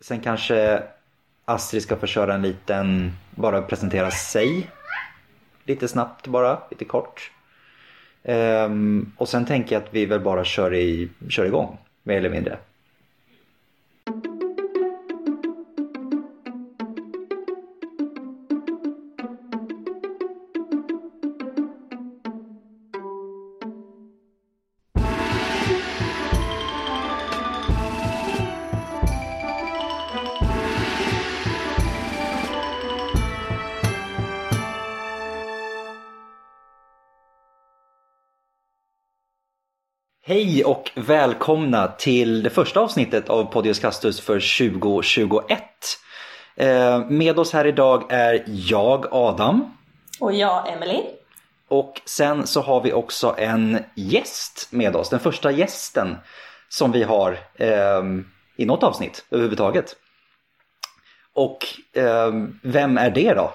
Sen kanske Astrid ska få köra en liten, bara presentera sig. Lite snabbt bara, lite kort. Um, och sen tänker jag att vi väl bara kör, i, kör igång, mer eller mindre. Hej och välkomna till det första avsnittet av Podius Castus för 2021. Eh, med oss här idag är jag, Adam. Och jag, Emily. Och sen så har vi också en gäst med oss, den första gästen som vi har eh, i något avsnitt överhuvudtaget. Och eh, vem är det då?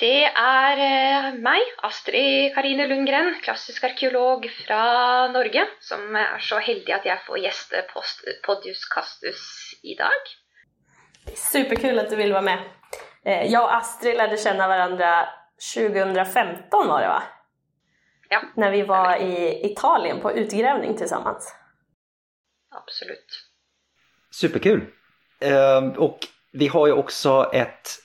Det er eh, meg, Astrid Karine Lundgren, klassisk arkeolog fra Norge, som er så heldig at jeg får gjeste Podius Castus i dag. Superkul at du ville være med. Jeg og Astrid lærte kjenne hverandre 2015 var det va? Ja. Når vi var i Italien på utgravning sammen. Absolutt. Superkul! Og och vi har jo også et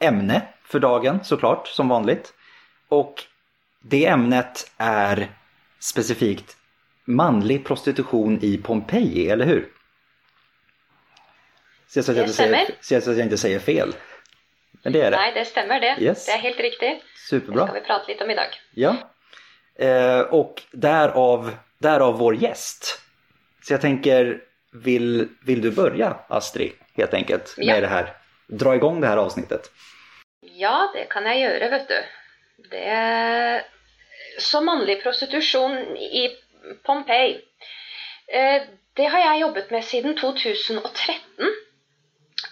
ämne för dagen såklart, som vanligt. Och det ämnet är specifikt manlig prostitution i Pompeji, eller hur? Så att det stämmer. Så att jag inte säger fel. Men det är det. Nej, det stämmer det. Yes. Det är helt riktigt. Superbra. Det ska vi prata lite om idag. Ja. Eh, och därav, därav vår gäst. Så jag tänker, vill, vill du börja Astrid, helt enkelt, med ja. det här? Dra igång det här avsnittet. Ja, det kan jeg gjøre, vet du. Det Så mannlig prostitusjon i Pompeii eh, Det har jeg jobbet med siden 2013.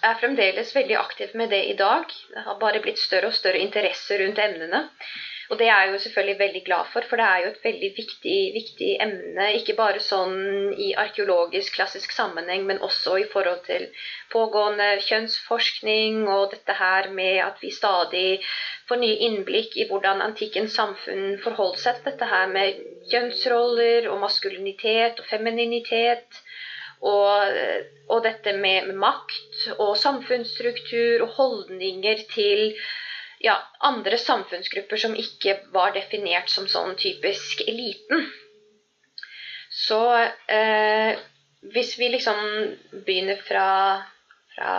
Jeg er fremdeles veldig aktiv med det i dag. Det har bare blitt større og større interesse rundt emnene. Og det er jeg jo selvfølgelig veldig glad for, for det er jo et veldig viktig, viktig emne. Ikke bare sånn i arkeologisk, klassisk sammenheng, men også i forhold til pågående kjønnsforskning og dette her med at vi stadig får nye innblikk i hvordan antikkens samfunn forholdt seg til dette her med kjønnsroller og maskulinitet og femininitet. Og, og dette med, makt og samfunnsstruktur og holdninger til ja, andre samfunnsgrupper som ikke var definert som sånn typisk eliten. Så eh, hvis vi liksom begynner fra, fra,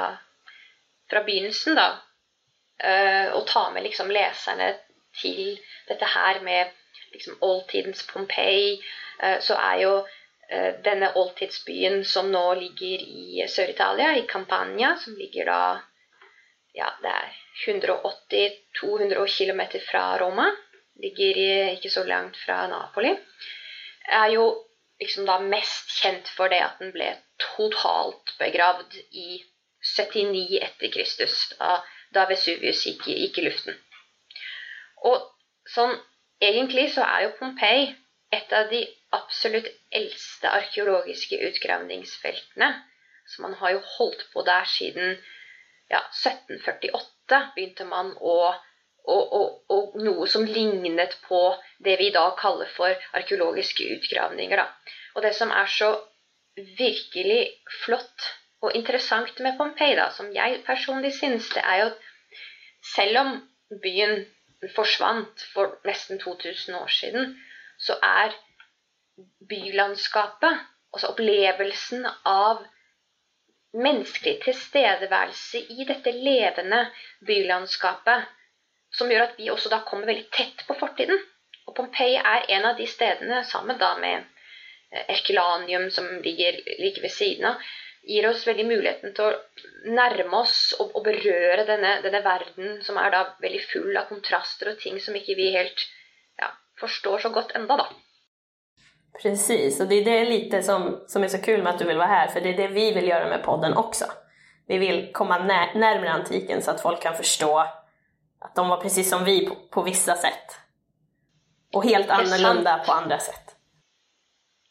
fra begynnelsen, da, eh, og tar med liksom leserne til dette her med liksom oldtidens Pompeii, eh, så er jo eh, denne oldtidsbyen som nå ligger i Sør-Italia, i Campania, som ligger da Ja, det er 180-200 km fra Roma. Ligger ikke så langt fra Napoli. Er jo liksom da mest kjent for det at den ble totalt begravd i 79 etter Kristus, da, Vesuvius gikk, gikk i luften. Og sånn egentlig så er jo Pompeii et av de absolutt eldste arkeologiske utgravningsfeltene. Så man har jo holdt på der siden ja, 1748 begynte man å og, og, og, noe som lignet på det vi i dag kaller for arkeologiske utgravninger. Da. Og det som er så virkelig flott og interessant med Pompeii, som jeg personlig synes, det er jo at selv om byen forsvant for nesten 2000 år siden, så er bylandskapet, altså opplevelsen av menneskelig tilstedeværelse i dette levende bylandskapet, som gjør at vi også da kommer veldig tett på fortiden. Og Pompeii er en av de stedene, sammen da med Erkelanium, som ligger like ved siden av, gir oss veldig muligheten til å nærme oss og, og berøre denne, denne, verden som er da veldig full av kontraster og ting som ikke vi helt ja, forstår så godt enda da. Precis, och det är det lite som, som är så kul med att du vill vara här, för det är det vi vill göra med podden också. Vi vill komma nä närmare antiken så att folk kan förstå att de var precis som vi på, på vissa sätt. Och helt annorlunda på andra sätt.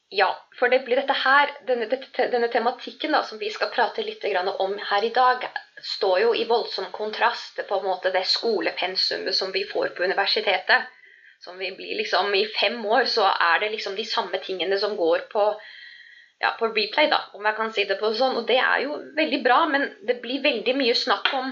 Ja, for det blir dette her, denne, denne tematikken da, som vi skal prate litt om her i dag, står jo i voldsom kontrast til på en måte det skolepensumet som vi får på universitetet. Som vi blir liksom I fem år så er det liksom de samme tingene som går på, ja, på replay, da, om jeg kan si det på sånn. Og det er jo veldig bra, men det blir veldig mye snakk om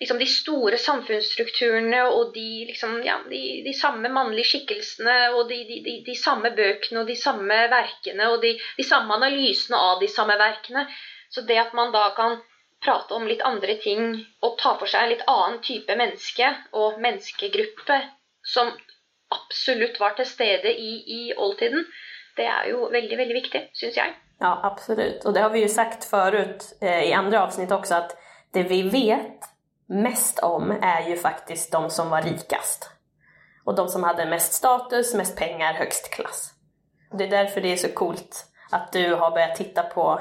liksom de store samfunnsstrukturene og de, liksom, ja, de, de samme mannlige skikkelsene og de, de, samme bøkene og de samme verkene og de, samme analysene av de samme verkene. Så det at man da kan prate om litt andre ting og ta for seg en litt annen type menneske og menneskegruppe som absolutt var til stede i, i oldtiden, det er jo veldig, veldig viktig, syns jeg. Ja, absolutt. Og det har vi jo sagt forut eh, i andre avsnitt også, at det vi vet mest om er jo faktisk de som var rikest. Og de som hadde mest status, mest pengar, høyest klass. Det er derfor det er så coolt at du har börjat titta på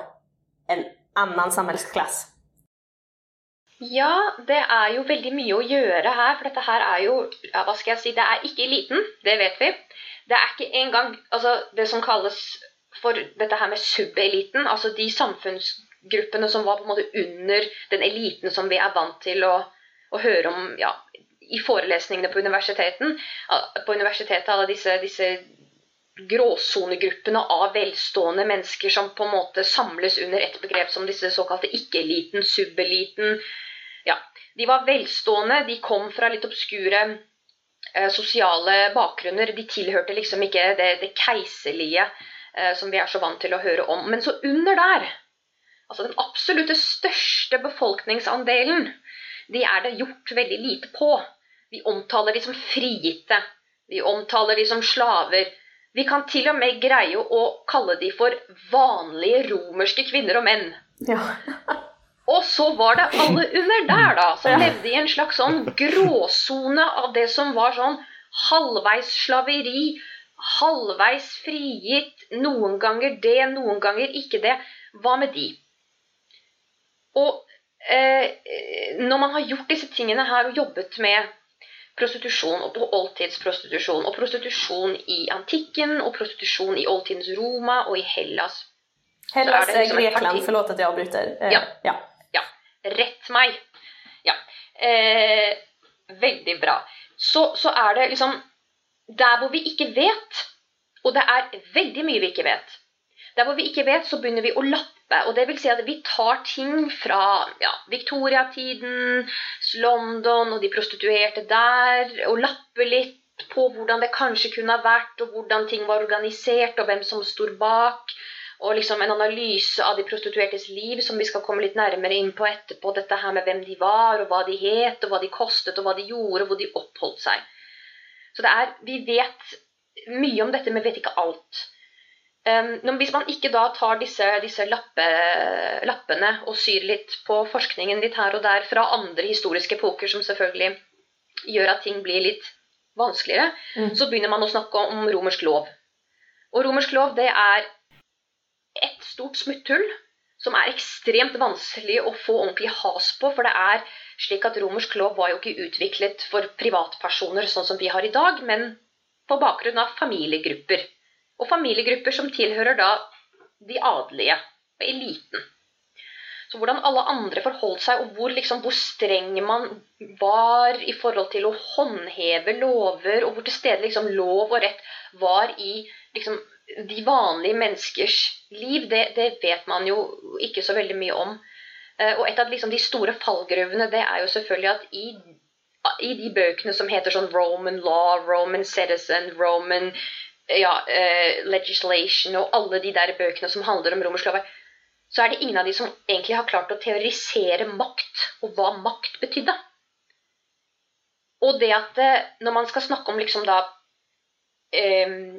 en annen samhällsklass. Ja, det er jo veldig mye å gjøre her. For dette her er jo ja, Hva skal jeg si? Det er ikke eliten, det vet vi. Det er ikke engang altså, det som kalles for dette her med subeliten, altså de samfunns gruppene som var på en måte under den eliten som vi er vant til å, å høre om ja, i forelesningene på universiteten. På universitetet alle disse, disse gråsonegruppene av velstående mennesker som på en måte samles under et begrep som disse såkalte ikke-eliten, subeliten. Ja, de var velstående, de kom fra litt obskure eh, sosiale bakgrunner. De tilhørte liksom ikke det, det keiserlige eh, som vi er så vant til å høre om. Men så under der altså den absolutte største befolkningsandelen, de er det gjort veldig lite på. Vi omtaler de som frigitte. Vi omtaler de som slaver. Vi kan til og med greie å kalle de for vanlige romerske kvinner og menn. Ja. og så var det alle under der, da, som levde i en slags sånn gråsone av det som var sånn halvveis slaveri, halvveis frigitt, noen ganger det, noen ganger ikke det. Hva med de? Og eh, når man har gjort disse tingene her og jobbet med prostitusjon og oldtidsprostitusjon og prostitusjon i antikken og prostitusjon i oldtidens Roma og i Hellas Hellas liksom Grekland, forlåt at jeg avbryter. Eh, ja. ja. Rett meg. Ja. Eh, veldig bra. Så, så er det liksom Der hvor vi ikke vet, og det er veldig mye vi ikke vet Der hvor vi ikke vet, så begynner vi å lappe og det vil si at vi tar ting fra ja, Victoria-tiden, London og de prostituerte der, og lapper litt på hvordan det kanskje kunne ha vært, og hvordan ting var organisert, og hvem som står bak. Og liksom en analyse av de prostituertes liv som vi skal komme litt nærmere inn på etterpå. Dette her med hvem de var, og hva de het, og hva de kostet, og hva de gjorde, og hvor de oppholdt seg. Så det er, vi vet mye om dette, men vet ikke alt. Um, hvis man ikke da tar disse, disse lappe, lappene og syr litt på forskningen litt her og der fra andre historiske epoker, som selvfølgelig gjør at ting blir litt vanskeligere, mm. så begynner man å snakke om romersk lov. Og romersk lov det er stort smutthull som er ekstremt vanskelig å få ordentlig has på. For det er slik at romersk lov var jo ikke utviklet for privatpersoner sånn som vi har i dag, men på bakgrunn av familiegrupper og familiegrupper som tilhører da de adelige og eliten. Så hvordan alle andre forholdt seg, og hvor, liksom, hvor streng man var i forhold til å håndheve lover, og hvor til stede liksom, lov og rett var i liksom, de vanlige menneskers liv, det, det, vet man jo ikke så veldig mye om. Eh, og et av liksom, de store fallgruvene det er jo selvfølgelig at i, i de bøkene som heter sånn Roman law, Roman citizen, Roman ja, eh, legislation og alle de der bøkene som handler om romersk lov, så er det ingen av de som egentlig har klart å teorisere makt, og hva makt betydde. Og det at uh, når man skal snakke om liksom da um,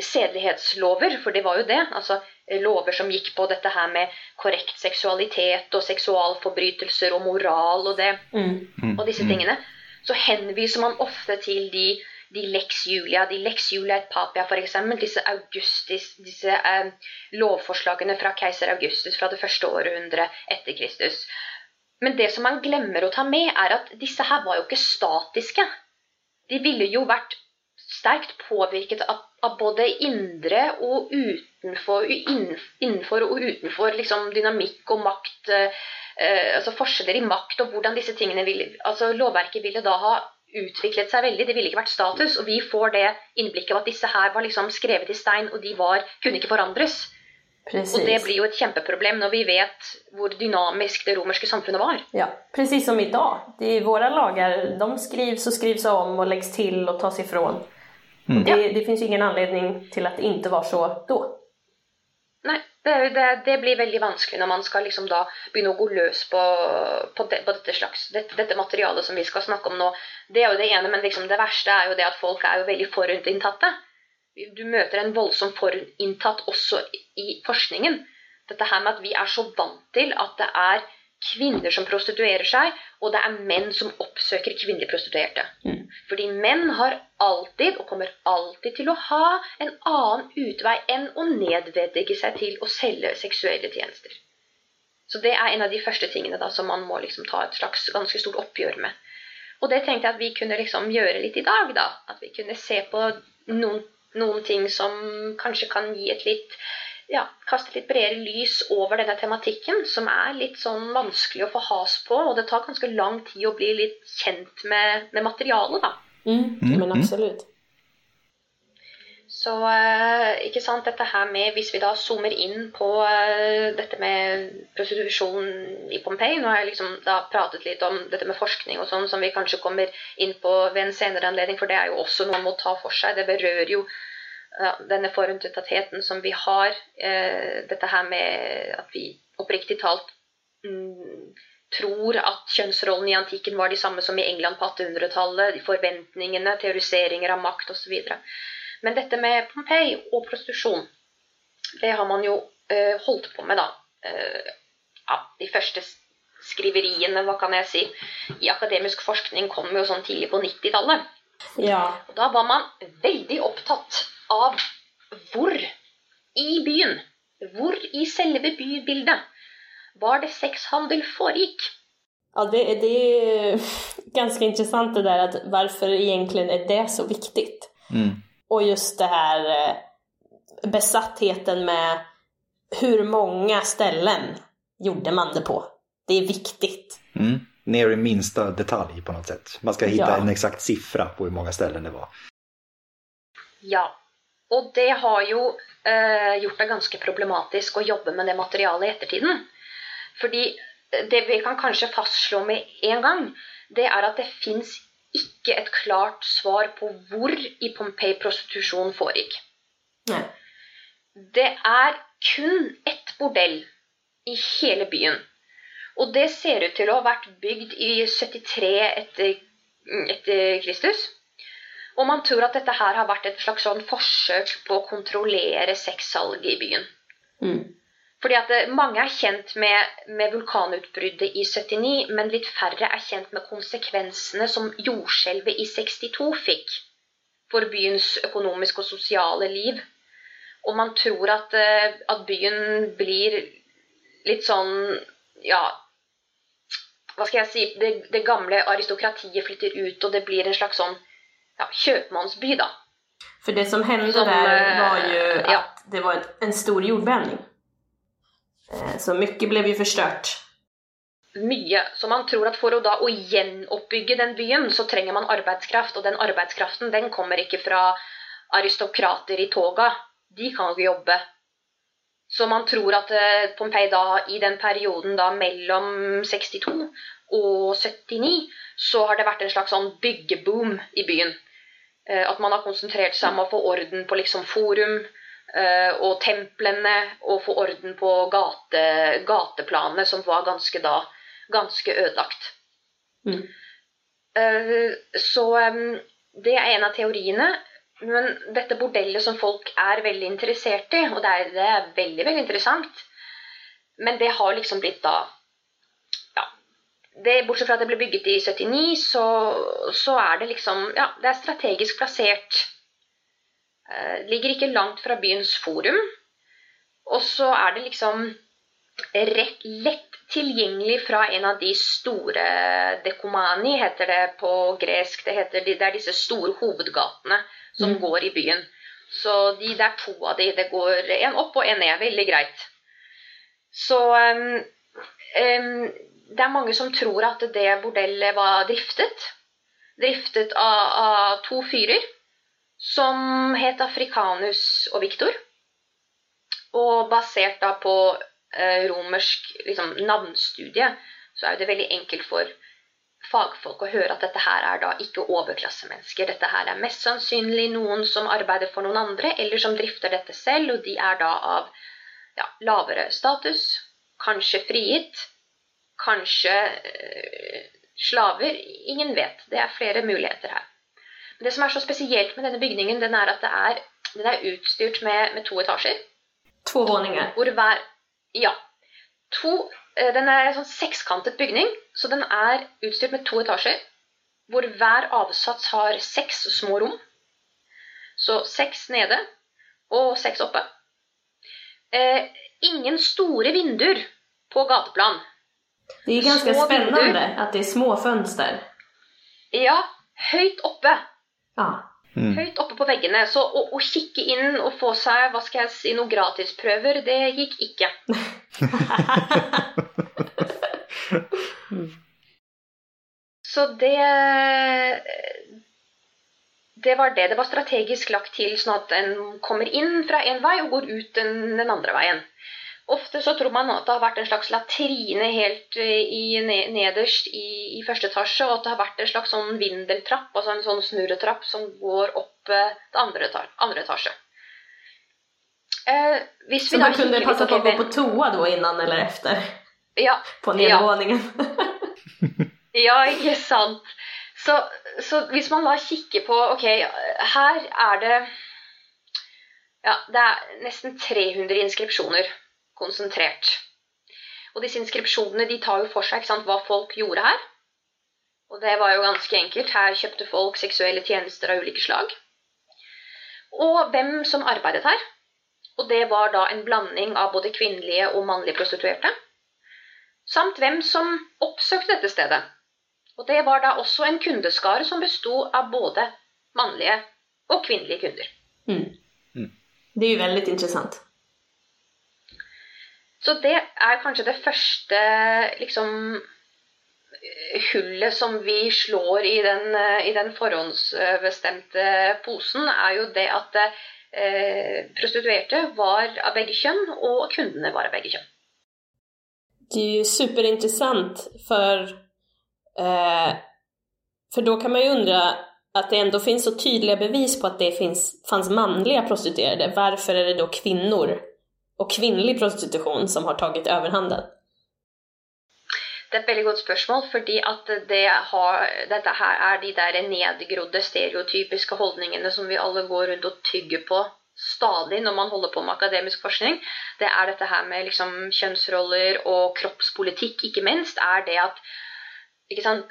sedelighetslover, for det var jo det, altså lover som gikk på dette her med korrekt seksualitet og seksualforbrytelser og moral og det, mm. og disse mm. tingene, så henviser man ofte til de de Lex Julia, de Lex Julia et papia f.eks., disse, Augustis, disse eh, lovforslagene fra keiser Augustus fra det første århundret etter Kristus. Men det som man glemmer å ta med, er at disse her var jo ikke statiske. De ville jo vært sterkt påvirket av, av både indre og utenfor, innenfor og utenfor liksom, dynamikk og makt. Eh, altså Forskjeller i makt og hvordan disse tingene ville altså Lovverket ville da ha utviklet seg veldig. Det ville ikke vært status. Og vi får det innblikket av at disse her var liksom skrevet i stein, og de var, kunne ikke forandres. Precis. Og det blir jo et kjempeproblem når vi vet hvor dynamisk det romerske samfunnet var. Ja, precis som i dag. Våre lager de skrivs og skrivs om og legges til og tas ifrån. Mm. Det, det finnes ingen anledning til at det ikke var så da. Nei, det, det, det, blir veldig vanskelig når man skal liksom da begynne å gå løs på, på, de, på dette, slags, dette, materialet som vi skal snakke om nå. Det er jo det ene, men liksom det verste er jo det at folk er jo veldig forutinntatte. Du møter en voldsom forutinntatt også i forskningen. Dette her med at vi er så vant til at det er kvinner som prostituerer seg, og det er menn som oppsøker kvinnelige prostituerte. Mm. Fordi menn har alltid, og kommer alltid til å ha, en annen utvei enn å nedvedlegge seg til å selge seksuelle tjenester. Så det er en av de første tingene da, som man må liksom ta et slags ganske stort oppgjør med. Og det tenkte jeg at vi kunne liksom gjøre litt i dag. da, At vi kunne se på noen, noen ting som kanskje kan gi et litt ja, kaste litt bredere lys over denne tematikken, som er litt sånn vanskelig å få has på. Og det tar ganske lang tid å bli litt kjent med, med materialet, da. Mm, mm men mm. absolutt. Så eh, ikke sant, dette her med Hvis vi da zoomer inn på uh, dette med prostitusjon i Pompeii Nå har jeg liksom da pratet litt om dette med forskning og sånn, som vi kanskje kommer inn på ved en senere anledning, for det er jo også noe man må ta for seg. Det berører jo denne forutinntattheten som vi har, eh, dette her med at vi oppriktig talt mm, tror at kjønnsrollen i antikken var de samme som i England på 1800-tallet, forventningene, teoriseringer av makt osv. Men dette med Pompeii og prostitusjon, det har man jo eh, holdt på med, da. Eh, ja, de første skriveriene, hva kan jeg si, i akademisk forskning kom jo sånn tidlig på 90-tallet. Ja. Og da var man veldig opptatt av hvor i byen, hvor i selve bybildet, var det sexhandel foregikk. Ja, det, det er ganske interessant det der at hvorfor egentlig er det så viktig. Mm. Og just det her eh, besattheten med hvor mange ställen gjorde man det på. Det er viktig. Mm. Ned i minsta detalj på noe sett. Man skal hitta ja. en exakt siffra på hvor mange ställen det var. Ja, og det har jo eh, gjort det ganske problematisk å jobbe med det materialet i ettertiden. Fordi det vi kan kanskje fastslå med en gang, det er at det fins ikke et klart svar på hvor i Pompeii prostitusjon foregikk. Det er kun ett bordell i hele byen. Og det ser ut til å ha vært bygd i 73 etter, etter Kristus. Og man tror at dette her har vært et slags sånn forsøk på å kontrollere sexsalget i byen. Mm. Fordi at eh, Mange er kjent med, med, vulkanutbruddet i 79, men litt færre er kjent med konsekvensene som jordskjelvet i 62 fikk for byens økonomiske og sosiale liv. Og man tror at, eh, at byen blir litt sånn Ja, hva skal jeg si det, det gamle aristokratiet flytter ut, og det blir en slags sånn ja, kjøpmannsby, da. For det som hendte som, der, eh, var jo at ja. det var en stor jordbevning. Eh, så mye ble jo forstørt. Mye. Så man tror at for å da å gjenoppbygge den byen, så trenger man arbeidskraft. Og den arbeidskraften den kommer ikke fra aristokrater i toga. De kan jo jobbe. Så man tror at eh, Pompeii da i den perioden da mellom 62 og 79 så har det vært en slags sånn byggeboom i byen. Eh, at man har konsentrert seg om å få orden på liksom forum eh, og templene, og få orden på gate, gateplanene, som var ganske da ganske ødelagt. Mm. Så det er en av teoriene. Men dette bordellet som folk er veldig interessert i, og det er, det er veldig, veldig interessant, men det har liksom blitt da det, bortsett fra at det ble bygget i 79, så, så er det liksom Ja, det er strategisk plassert. Eh, ligger ikke langt fra byens forum. Og så er det liksom rett lett tilgjengelig fra en av de store Dekomani, heter det på gresk. Det, heter, det er disse store hovedgatene som går i byen. Så de, det er to av de. Det går en opp og en ned. Veldig greit. Så um, um, det er mange som tror at det bordellet var driftet. Driftet av, av to fyrer som het Afrikanus og Viktor. Og basert da på eh, romersk liksom, navnstudie, så er det veldig enkelt for fagfolk å høre at dette her er da ikke overklassemennesker. Dette her er mest sannsynlig noen som arbeider for noen andre, eller som drifter dette selv, og de er da av ja, lavere status, kanskje frigitt, kanskje øh, slaver. Ingen vet. Det er flere muligheter her. Men det som er så spesielt med denne bygningen, den er at er, den er utstyrt med, med to etasjer. To våninger. Hvor hver Ja. To, øh, den er en sånn sekskantet bygning, så den er utstyrt med to etasjer. Hvor hver avsats har seks små rom. Så seks nede og seks oppe. Eh, ingen store vinduer på gateplan. Det er ganske Små spennende vinduer. at det er små fønster. Ja, høyt oppe. Ja. Mm. Høyt oppe på veggene. Så å, å kikke inn og få seg hva skal jeg si, noen gratisprøver, det gikk ikke. Så det Det var det. Det var strategisk lagt til sånn at en kommer inn fra en vei og går ut den, den andre veien. Ofte så tror man at det har vært en slags latrine helt eh, i, nederst i, i første etasje, og at det har vært en slags sånn vindeltrapp, altså en sånn snurretrapp som går opp eh, til andre, andre etasje. Eh, Så man kunne passe passa på å gå på toa da innan eller efter? Ja, På Ja. Ja, ikke sant. Så, så hvis man da kikker på Ok, her er det Ja, det er nesten 300 inskripsjoner konsentrert. Og disse inskripsjonene de tar jo for seg sant, hva folk gjorde her. Og det var jo ganske enkelt. Her kjøpte folk seksuelle tjenester av ulike slag. Og hvem som arbeidet her. Og det var da en blanding av både kvinnelige og mannlige prostituerte samt hvem som oppsøkte dette stedet. Og det var da også en kundeskare som besto av både mannlige og kvinnelige kunder. Mm. Mm. Det er jo veldig interessant. Så det er kanskje det første liksom hullet som vi slår i den, eh, i den forhåndsbestemte posen, er jo det at eh, prostituerte var av begge kjønn, og kundene var av begge kjønn. Det är ju superintressant för, eh, för då kan man ju undra att det ändå finns så tydliga bevis på att det finns, fanns manliga prostituerade. Varför är det då kvinnor och kvinnlig prostitution som har tagit överhanden? Det er et veldig godt spørsmål, fordi at det har, dette her er de der nedgrodde, stereotypiske holdningene som vi alle går rundt og tygger på stadig når man holder på med akademisk forskning. Det er dette her med liksom kjønnsroller og kroppspolitikk, ikke minst, er det at sant,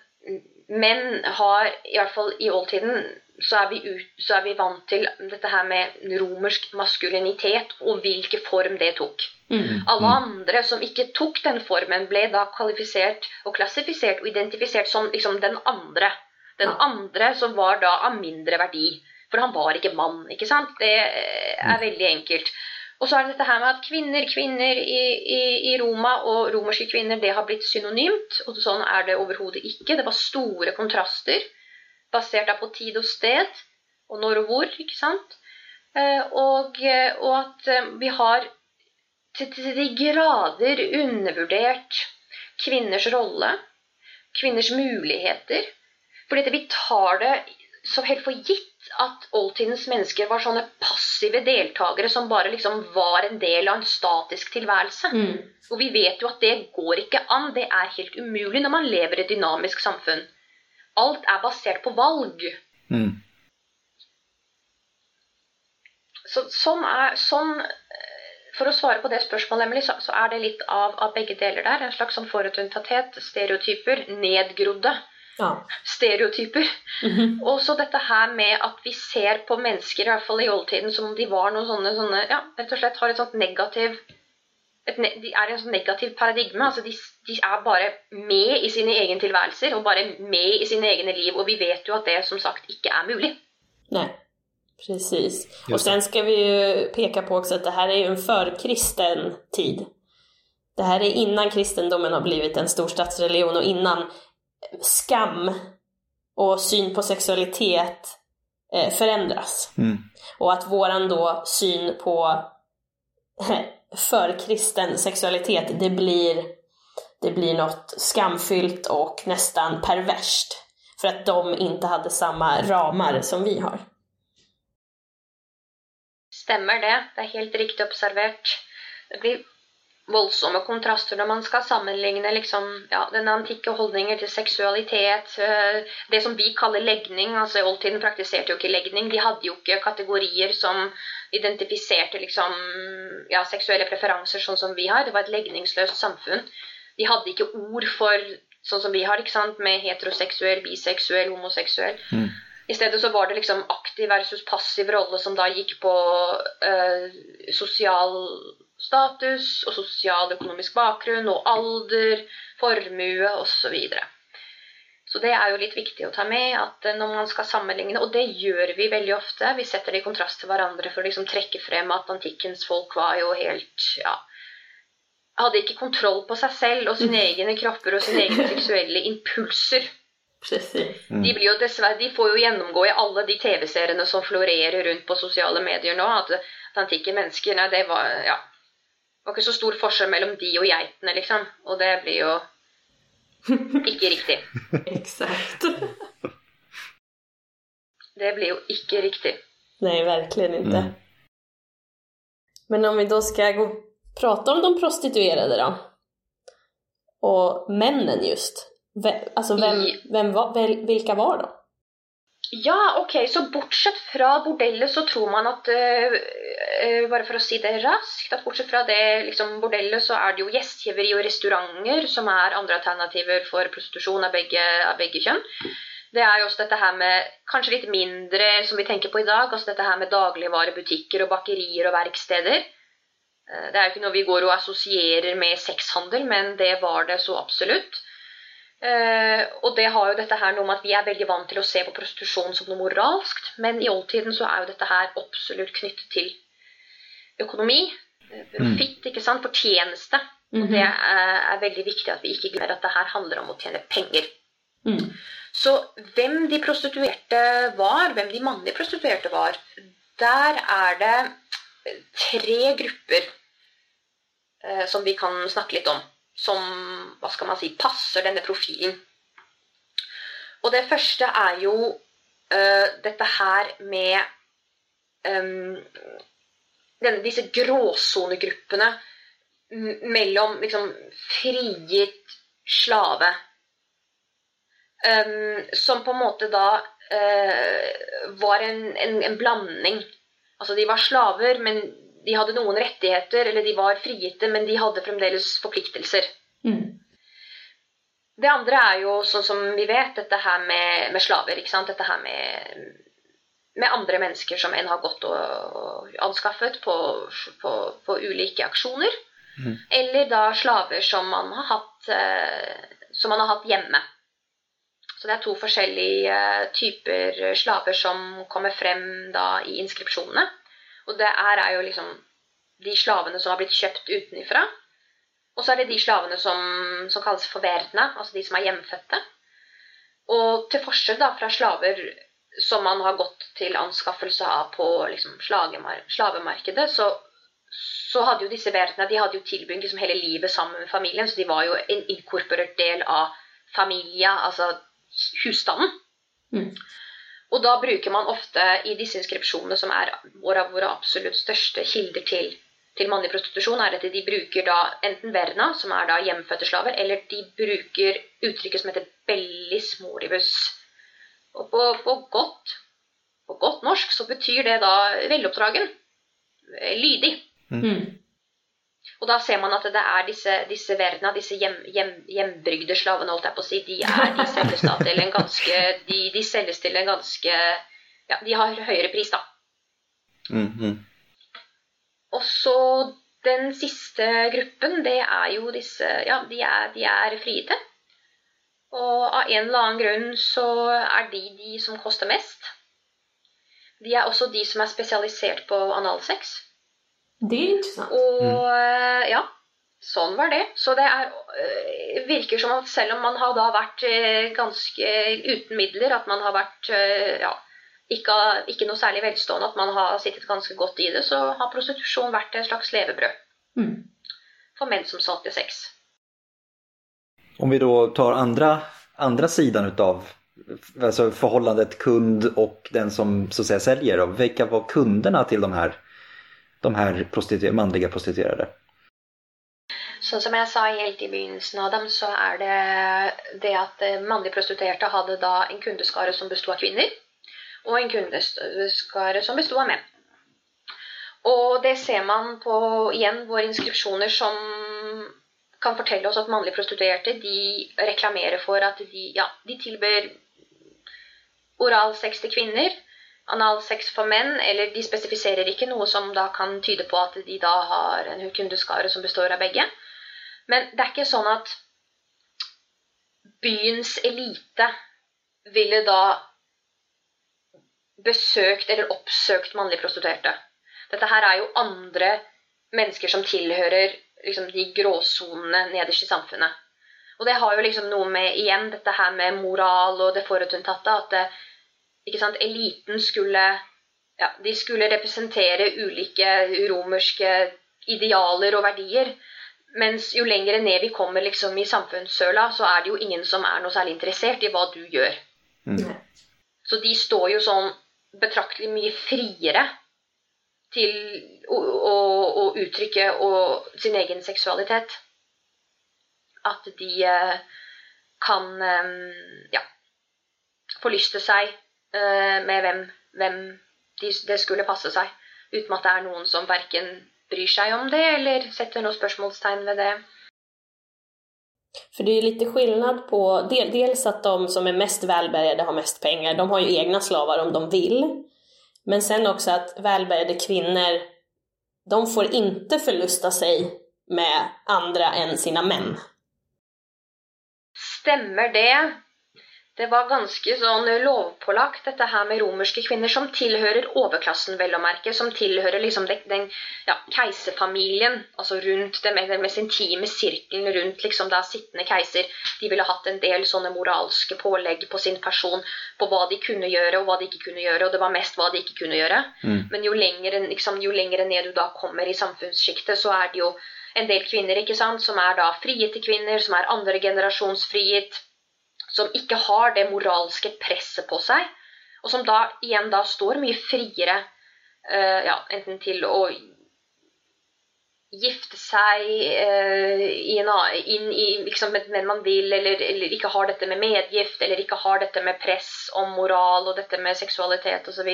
menn har, i hvert fall i oldtiden, så er, vi ut, så er vi vant til dette her med romersk maskulinitet og hvilken form det tok. Mm. Alle andre som ikke tok den formen, ble da kvalifisert og klassifisert og identifisert som liksom den andre. Den andre som var da av mindre verdi. For han var ikke mann, ikke sant? Det er veldig enkelt. Og så er det dette her med at kvinner, kvinner i, i, i Roma og romerske kvinner, det har blitt synonymt. Og sånn er det overhodet ikke. Det var store kontraster basert på tid og sted, og når og hvor, ikke sant? Eh, Og, eh, og at eh, vi har til, til de grader undervurdert kvinners rolle, kvinners muligheter. Fordi at vi tar det så helt for gitt at oldtidens mennesker var sånne passive deltakere som bare liksom var en del av en statisk tilværelse. Mm. Og vi vet jo at det går ikke an. Det er helt umulig når man lever i et dynamisk samfunn. Alt er basert på valg. Mm. Så, sånn er, sånn, eh, for å svare på det spørsmålet, Emily, så, så er det litt av, av begge deler der. En slags sånn forutinntatthet, stereotyper, nedgrodde Ja. stereotyper. Mhm. Og så dette her med at vi ser på mennesker, i hvert fall i oldtiden, som om de var noen sånne, sånne ja, rett og slett har et sånt negativ et, De er i en sånn negativ paradigme. altså de, de er bare med i sine egne tilværelser og bare med i sine egne liv. Og vi vet jo at det som sagt ikke er mulig. Nei, Precis. Og sen skal vi jo peka på også at det her er jo en førkristen tid. Det her er innan kristendommen har blivit en storstadsreligion og innan skam och syn på sexualitet eh, förändras. Mm. Och att våran då syn på förkristen sexualitet, det blir, det blir något skamfyllt och nästan perverst. För att de inte hade samma ramar som vi har. Stemmer det. Det er helt riktig observert. Det blir voldsomme kontraster når man skal sammenligne liksom, ja, den antikke holdninger til seksualitet. eh, Det som vi kaller legning. altså oldtiden praktiserte jo ikke legning. De hadde jo ikke kategorier som identifiserte liksom, ja, seksuelle preferanser sånn som vi har. Det var et legningsløst samfunn. De hadde ikke ord for sånn som vi har, ikke sant, med heteroseksuell, biseksuell, homoseksuell. Mm. I stedet så var det liksom aktiv versus passiv rolle som da gikk på eh, sosial status og sosial-økonomisk bakgrunn og alder, formue osv. Så, så det er jo litt viktig å ta med at eh, når man skal sammenligne, og det gjør vi veldig ofte, vi setter det i kontrast til hverandre for å liksom trekke frem at antikkens folk var jo helt ja, hadde ikke kontroll på seg selv og sine egne kropper og sine egne seksuelle impulser. Precis. De, blir jo dessverre, de får jo gjennomgå i alle de TV-seriene som florerer rundt på sosiale medier nå, at, at antikke mennesker nei, det var, ja, det var ikke så stor forskjell mellom de og geitene, liksom. Og det blir jo ikke riktig. Exakt. Det blir jo ikke riktig. Nej, verkligen inte. Mm. Men om vi då ska gå prata om de prostituerade då. Och männen just. Ve- Alltså vem, I- vem var, hvilke vilka var de? Ja, ok, så bortsett fra bordellet så tror man at eh, eh, Bare for å si det raskt, at bortsett fra det liksom, bordellet, så er det jo gjestgiveri og restauranter som er andre alternativer for prostitusjon av begge, av begge kjønn. Det er jo også dette her med kanskje litt mindre som vi tenker på i dag, altså dette her med dagligvarebutikker og bakerier og verksteder. Eh, Det er jo ikke noe vi går og assosierer med sexhandel, men det var det så absolutt. Eh, og det har jo dette her noe med at vi er veldig vant til å se på prostitusjon som noe moralskt, men i oldtiden så er jo dette her absolutt knyttet til økonomi. eh, Profitt, ikke sant, fortjeneste. Og det er, er veldig viktig at vi ikke glemmer at det her handler om å tjene penger. Mm. Så hvem de prostituerte var, hvem de mannlige prostituerte var, der er det tre grupper eh, som vi kan snakke litt om. Som hva skal man si, passer denne profilen. Og det første er jo uh, dette her med um, denne, disse gråsonegruppene mellom liksom frigitt slave um, som på en måte da uh, var en, en, en blanding. Altså de var slaver, men de hadde noen rettigheter, eller de var frigitte, men de hadde fremdeles forpliktelser. Mm. Det andre er jo sånn som vi vet, dette her med, med slaver. ikke sant? Dette her med, med andre mennesker som en har gått og, og anskaffet på, på, på ulike aksjoner. Mm. Eller da slaver som man har hatt, eh, som man har hatt hjemme. Så det er to forskjellige eh, typer slaver som kommer frem da i inskripsjonene. Og det her er jo liksom de slavene som har blitt kjøpt utenifra. Og så er det de slavene som, som kalles for verdene, altså de som er hjemfødte. Og til forskjell da fra slaver som man har gått til anskaffelse av på liksom, slavemarkedet, så, så hadde jo disse verdene de hadde jo tilbringt liksom, hele livet sammen med familien, så de var jo en inkorporert del av familia, altså husstanden. Mm. Og da bruker man ofte i disse inskripsjonene, som er våre, våre absolutt største kilder til, til mannlig prostitusjon, er at de bruker da enten verna, som er da hjemfødte slaver, eller de bruker uttrykket som heter bellis moribus. Og på, på, godt, på godt norsk så betyr det da veloppdragen. Lydig. Mm. Og da ser man at det er disse, disse verna, disse hjem, hjem, hjembrygde slavene, holdt jeg på å si, de, er, de selges da til en ganske de, de selges til en ganske Ja, de har høyere pris, da. Mm, -hmm. Og så den siste gruppen, det er jo disse Ja, de er, de er frigitte. Og av en eller annen grunn så er de de som koster mest. de er også de som er spesialisert på analsex. Det er interessant. Og eh, ja, sånn var det. Så det er, eh, virker som at selv om man har da vært eh, ganske uten midler, at man har vært ja, ikke, ikke noe særlig velstående, at man har sittet ganske godt i det, så har prostitusjon vært et slags levebrød Mm. for menn som solgte sex. Om vi da tar andre, andre siden utav altså forholdet kund og den som så att säga säljer. Då. Var kundene til de här, de här prostituer manliga prostituerade? Sånn som jeg sa helt i begynnelsen av dem, så er det det at eh, mannlige prostituerte hadde da en kundeskare som besto av kvinner, og en kundeskare som besto av menn. Og det ser man på igjen våre inskripsjoner som kan fortelle oss at mannlige prostituerte de reklamerer for at de, ja, de tilbyr oralsex til kvinner, analsex for menn, eller de spesifiserer ikke noe som da kan tyde på at de da har en kundeskare som består av begge. Men det er ikke sånn at byens elite ville da besøkt eller oppsøkt mannlige prostituerte. Dette her er jo andre mennesker som tilhører liksom, de gråsonene nederst i samfunnet. Og det har jo liksom noe med igjen dette her med moral og det forutinntatte at det, ikke sant, eliten skulle ja, de skulle representere ulike romerske idealer og verdier. Mens jo lenger ned vi kommer liksom i samfunnssøla, så er det jo ingen som er noe særlig interessert i hva du gjør. Mm. Så de står jo sånn betraktelig mye friere til å, å, å uttrykke og, sin egen seksualitet. At de eh, kan eh, ja, forlyste seg med hvem, hvem de, det skulle passe seg. Uten at det er noen som verken bryr seg om det eller setter noe spørsmålstegn ved det. För det är lite skillnad på del, dels at de som er mest välbärgade har mest penger, de har ju egna slavar om de vil, Men sen også at välbärgade kvinner, de får ikke förlusta seg med andre enn sina menn. Stemmer det? Det var ganske sånn lovpålagt, dette her med romerske kvinner som tilhører overklassen, vel å merke. Som tilhører liksom den, den ja, keiserfamilien, altså rundt det med den mest intime sirkelen rundt liksom da sittende keiser. De ville hatt en del sånne moralske pålegg på sin person på hva de kunne gjøre og hva de ikke kunne gjøre, og det var mest hva de ikke kunne gjøre. Mm. Men jo lengre, liksom, jo lengre ned du da kommer i samfunnssjiktet, så er det jo en del kvinner ikke sant, som er da frigitte kvinner, som er andre generasjons frigitt som ikke har det moralske presset på seg, og som da igjen da står mye friere uh, ja, enten til å gifte seg uh, inn i liksom, med hvem man vil, eller, eller ikke har dette med medgift, eller ikke har dette med press om moral og dette med seksualitet osv.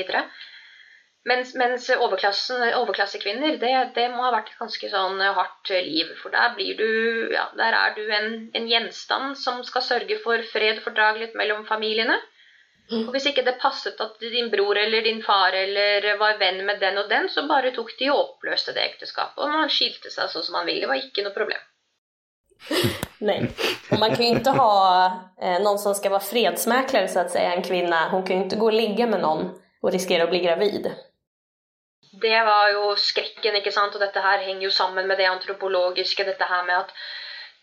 Mens, mens overklassekvinner, det, det må ha vært et ganske sånn hardt liv. For der blir du ja, der er du en, en gjenstand som skal sørge for fred og fordragelighet mellom familiene. Og hvis ikke det passet at din bror eller din far eller var venn med den og den, så bare tok de og oppløste det ekteskapet. Og man skilte seg sånn som man ville. Det var ikke noe problem. Nej. Och man kan ju inte ha eh, någon som ska vara fredsmäklare så att säga, en kvinna. Hon kan ju inte gå och ligga med någon och riskera att bli gravid. Det var jo skrekken, ikke sant. Og dette her henger jo sammen med det antropologiske. Dette her med at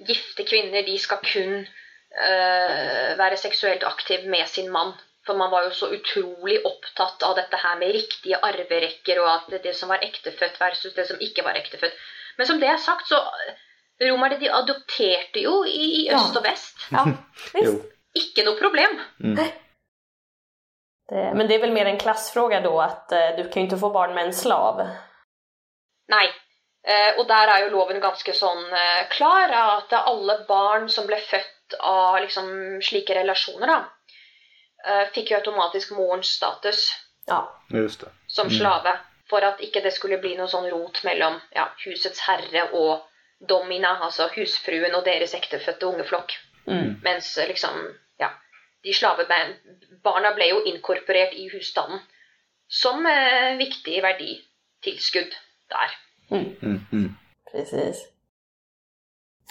gifte kvinner de skal kun øh, være seksuelt aktiv med sin mann. For man var jo så utrolig opptatt av dette her med riktige arverekker, og at det som var ektefødt versus det som ikke var ektefødt. Men som det er sagt, så romerne de adopterte jo i, Ja. øst og vest. Ja. Ikke noe problem. Mm. Det, men det är väl mer en klassfråga då att eh, du kan ju inte få barn med en slav. Nei. Eh, og der er jo loven ganske sånn eh, klar, at alle barn som ble født av liksom, slike relasjoner, da, eh, fikk jo automatisk morens status Ja, Just det. som slave. For at ikke det skulle bli noe sånn rot mellom ja, husets herre og domina, altså husfruen og deres ektefødte ungeflokk. mm. Mens liksom, de slavebarna ble jo inkorporert i husstanden som eh, viktig verditilskudd der. Mm. Mm. precis.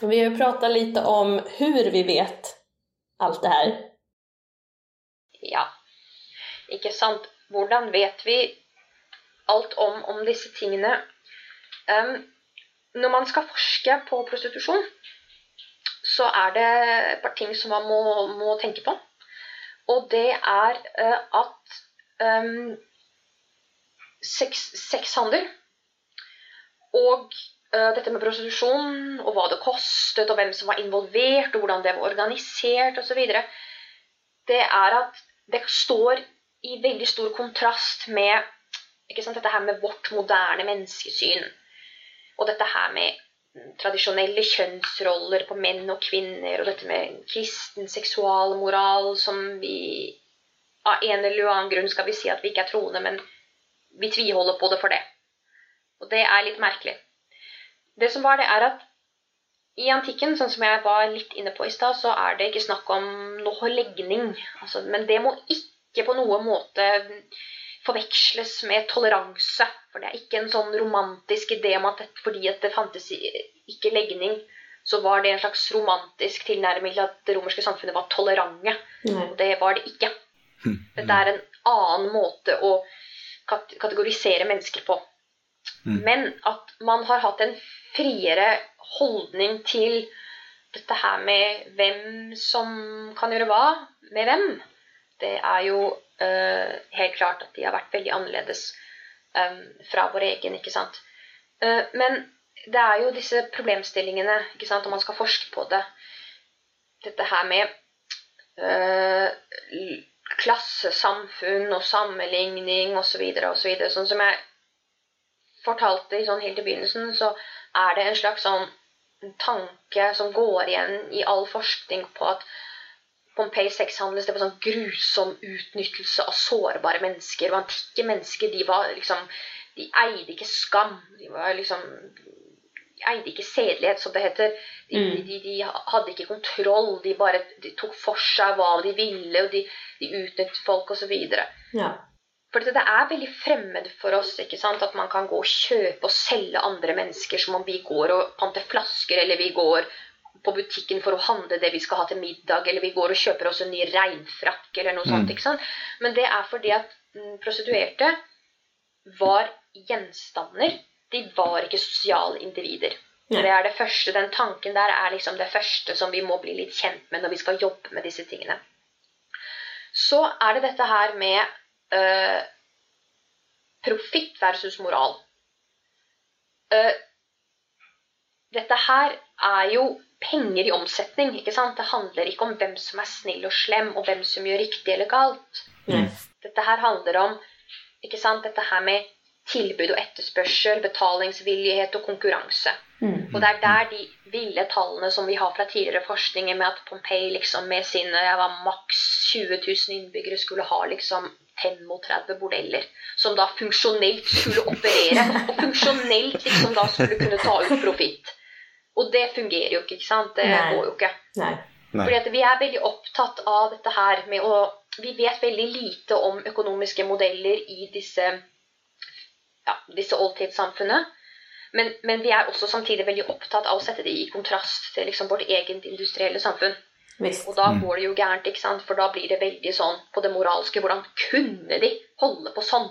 Vi har ju pratat lite om hur vi vet alt det her. Ja, ikke sant. hvordan vet vi alt om, om disse tingene? Um, når man skal forske på prostitusjon, så er det et par ting som man må, må tenke på. Og det er uh, at um, sex, sexhandel og uh, dette med prostitusjon, og hva det kostet, og hvem som var involvert, og hvordan det var organisert osv., det er at det står i veldig stor kontrast med sant, dette her med vårt moderne menneskesyn. Og dette her med tradisjonelle kjønnsroller på menn og kvinner, og dette med kristen seksualmoral som vi av en eller annen grunn skal vi si at vi ikke er troende, men vi tviholder på det for det. Og det er litt merkelig. Det som var det, er at i antikken, sånn som jeg var litt inne på i stad, så er det ikke snakk om noe legning. Altså, men det må ikke på noen måte forveksles med toleranse. For det er ikke en sånn romantisk idé om at fordi at det fantes ikke legning, så var det en slags romantisk tilnærming til at det romerske samfunnet var tolerante. Mm. Det var det ikke. Hm. Dette er en annen måte å kategorisere mennesker på. Mm. Men at man har hatt en friere holdning til dette her med hvem som kan gjøre hva med hvem, det er jo helt klart at de har vært veldig annerledes um, fra vår egen, ikke sant. Uh, men det er jo disse problemstillingene, ikke sant, om man skal forske på det. Dette her med uh, klassesamfunn og sammenligning osv. osv. Så sånn som jeg fortalte sånn helt i begynnelsen, så er det en slags sånn tanke som går igjen i all forskning på at Pompeii sexhandel det var sånn grusom utnyttelse av sårbare mennesker. Og antikke mennesker de var liksom De eide ikke skam. De var liksom eide ikke sedelighet, som det heter. De, mm. de, de, hadde ikke kontroll. De bare de tok for seg hva de ville, og de, de utnyttet folk osv. Ja. For det er veldig fremmed for oss ikke sant? at man kan gå og kjøpe og selge andre mennesker som om vi går og panter flasker, eller vi går på butikken for å handle det vi skal ha til middag, eller vi går og kjøper oss en ny regnfrakk, eller noe mm. sånt. ikke sant? Men det er fordi at mm, prostituerte var gjenstander de var ikke sosiale individer. Ja. Det er det første, Den tanken der er liksom det første som vi må bli litt kjent med når vi skal jobbe med disse tingene. Så er det dette her med øh, profitt versus moral. Uh, dette her er jo penger i omsetning. ikke sant? Det handler ikke om hvem som er snill og slem, og hvem som gjør riktig eller galt. Mm. Dette her handler om ikke sant? Dette her med tilbud og etterspørsel, betalingsvillighet og konkurranse. Mm. Og det er der de ville tallene som vi har fra tidligere forskninger, med at Pompeii liksom med sine maks 20 000 innbyggere skulle ha liksom 35 bordeller. Som da funksjonelt skulle operere, og funksjonelt liksom da skulle kunne ta ut profitt. Og det fungerer jo ikke, ikke sant? Det Nei. går jo ikke. Nei. Fordi at vi er veldig opptatt av dette her med å Vi vet veldig lite om økonomiske modeller i disse ja, disse oldtidssamfunnet. Men, men, vi er også samtidig veldig opptatt av å sette det i kontrast til liksom vårt eget industrielle samfunn. Visst. Og da mm. går det jo gærent, ikke sant? for da blir det veldig sånn på det moralske Hvordan kunne de holde på sånn?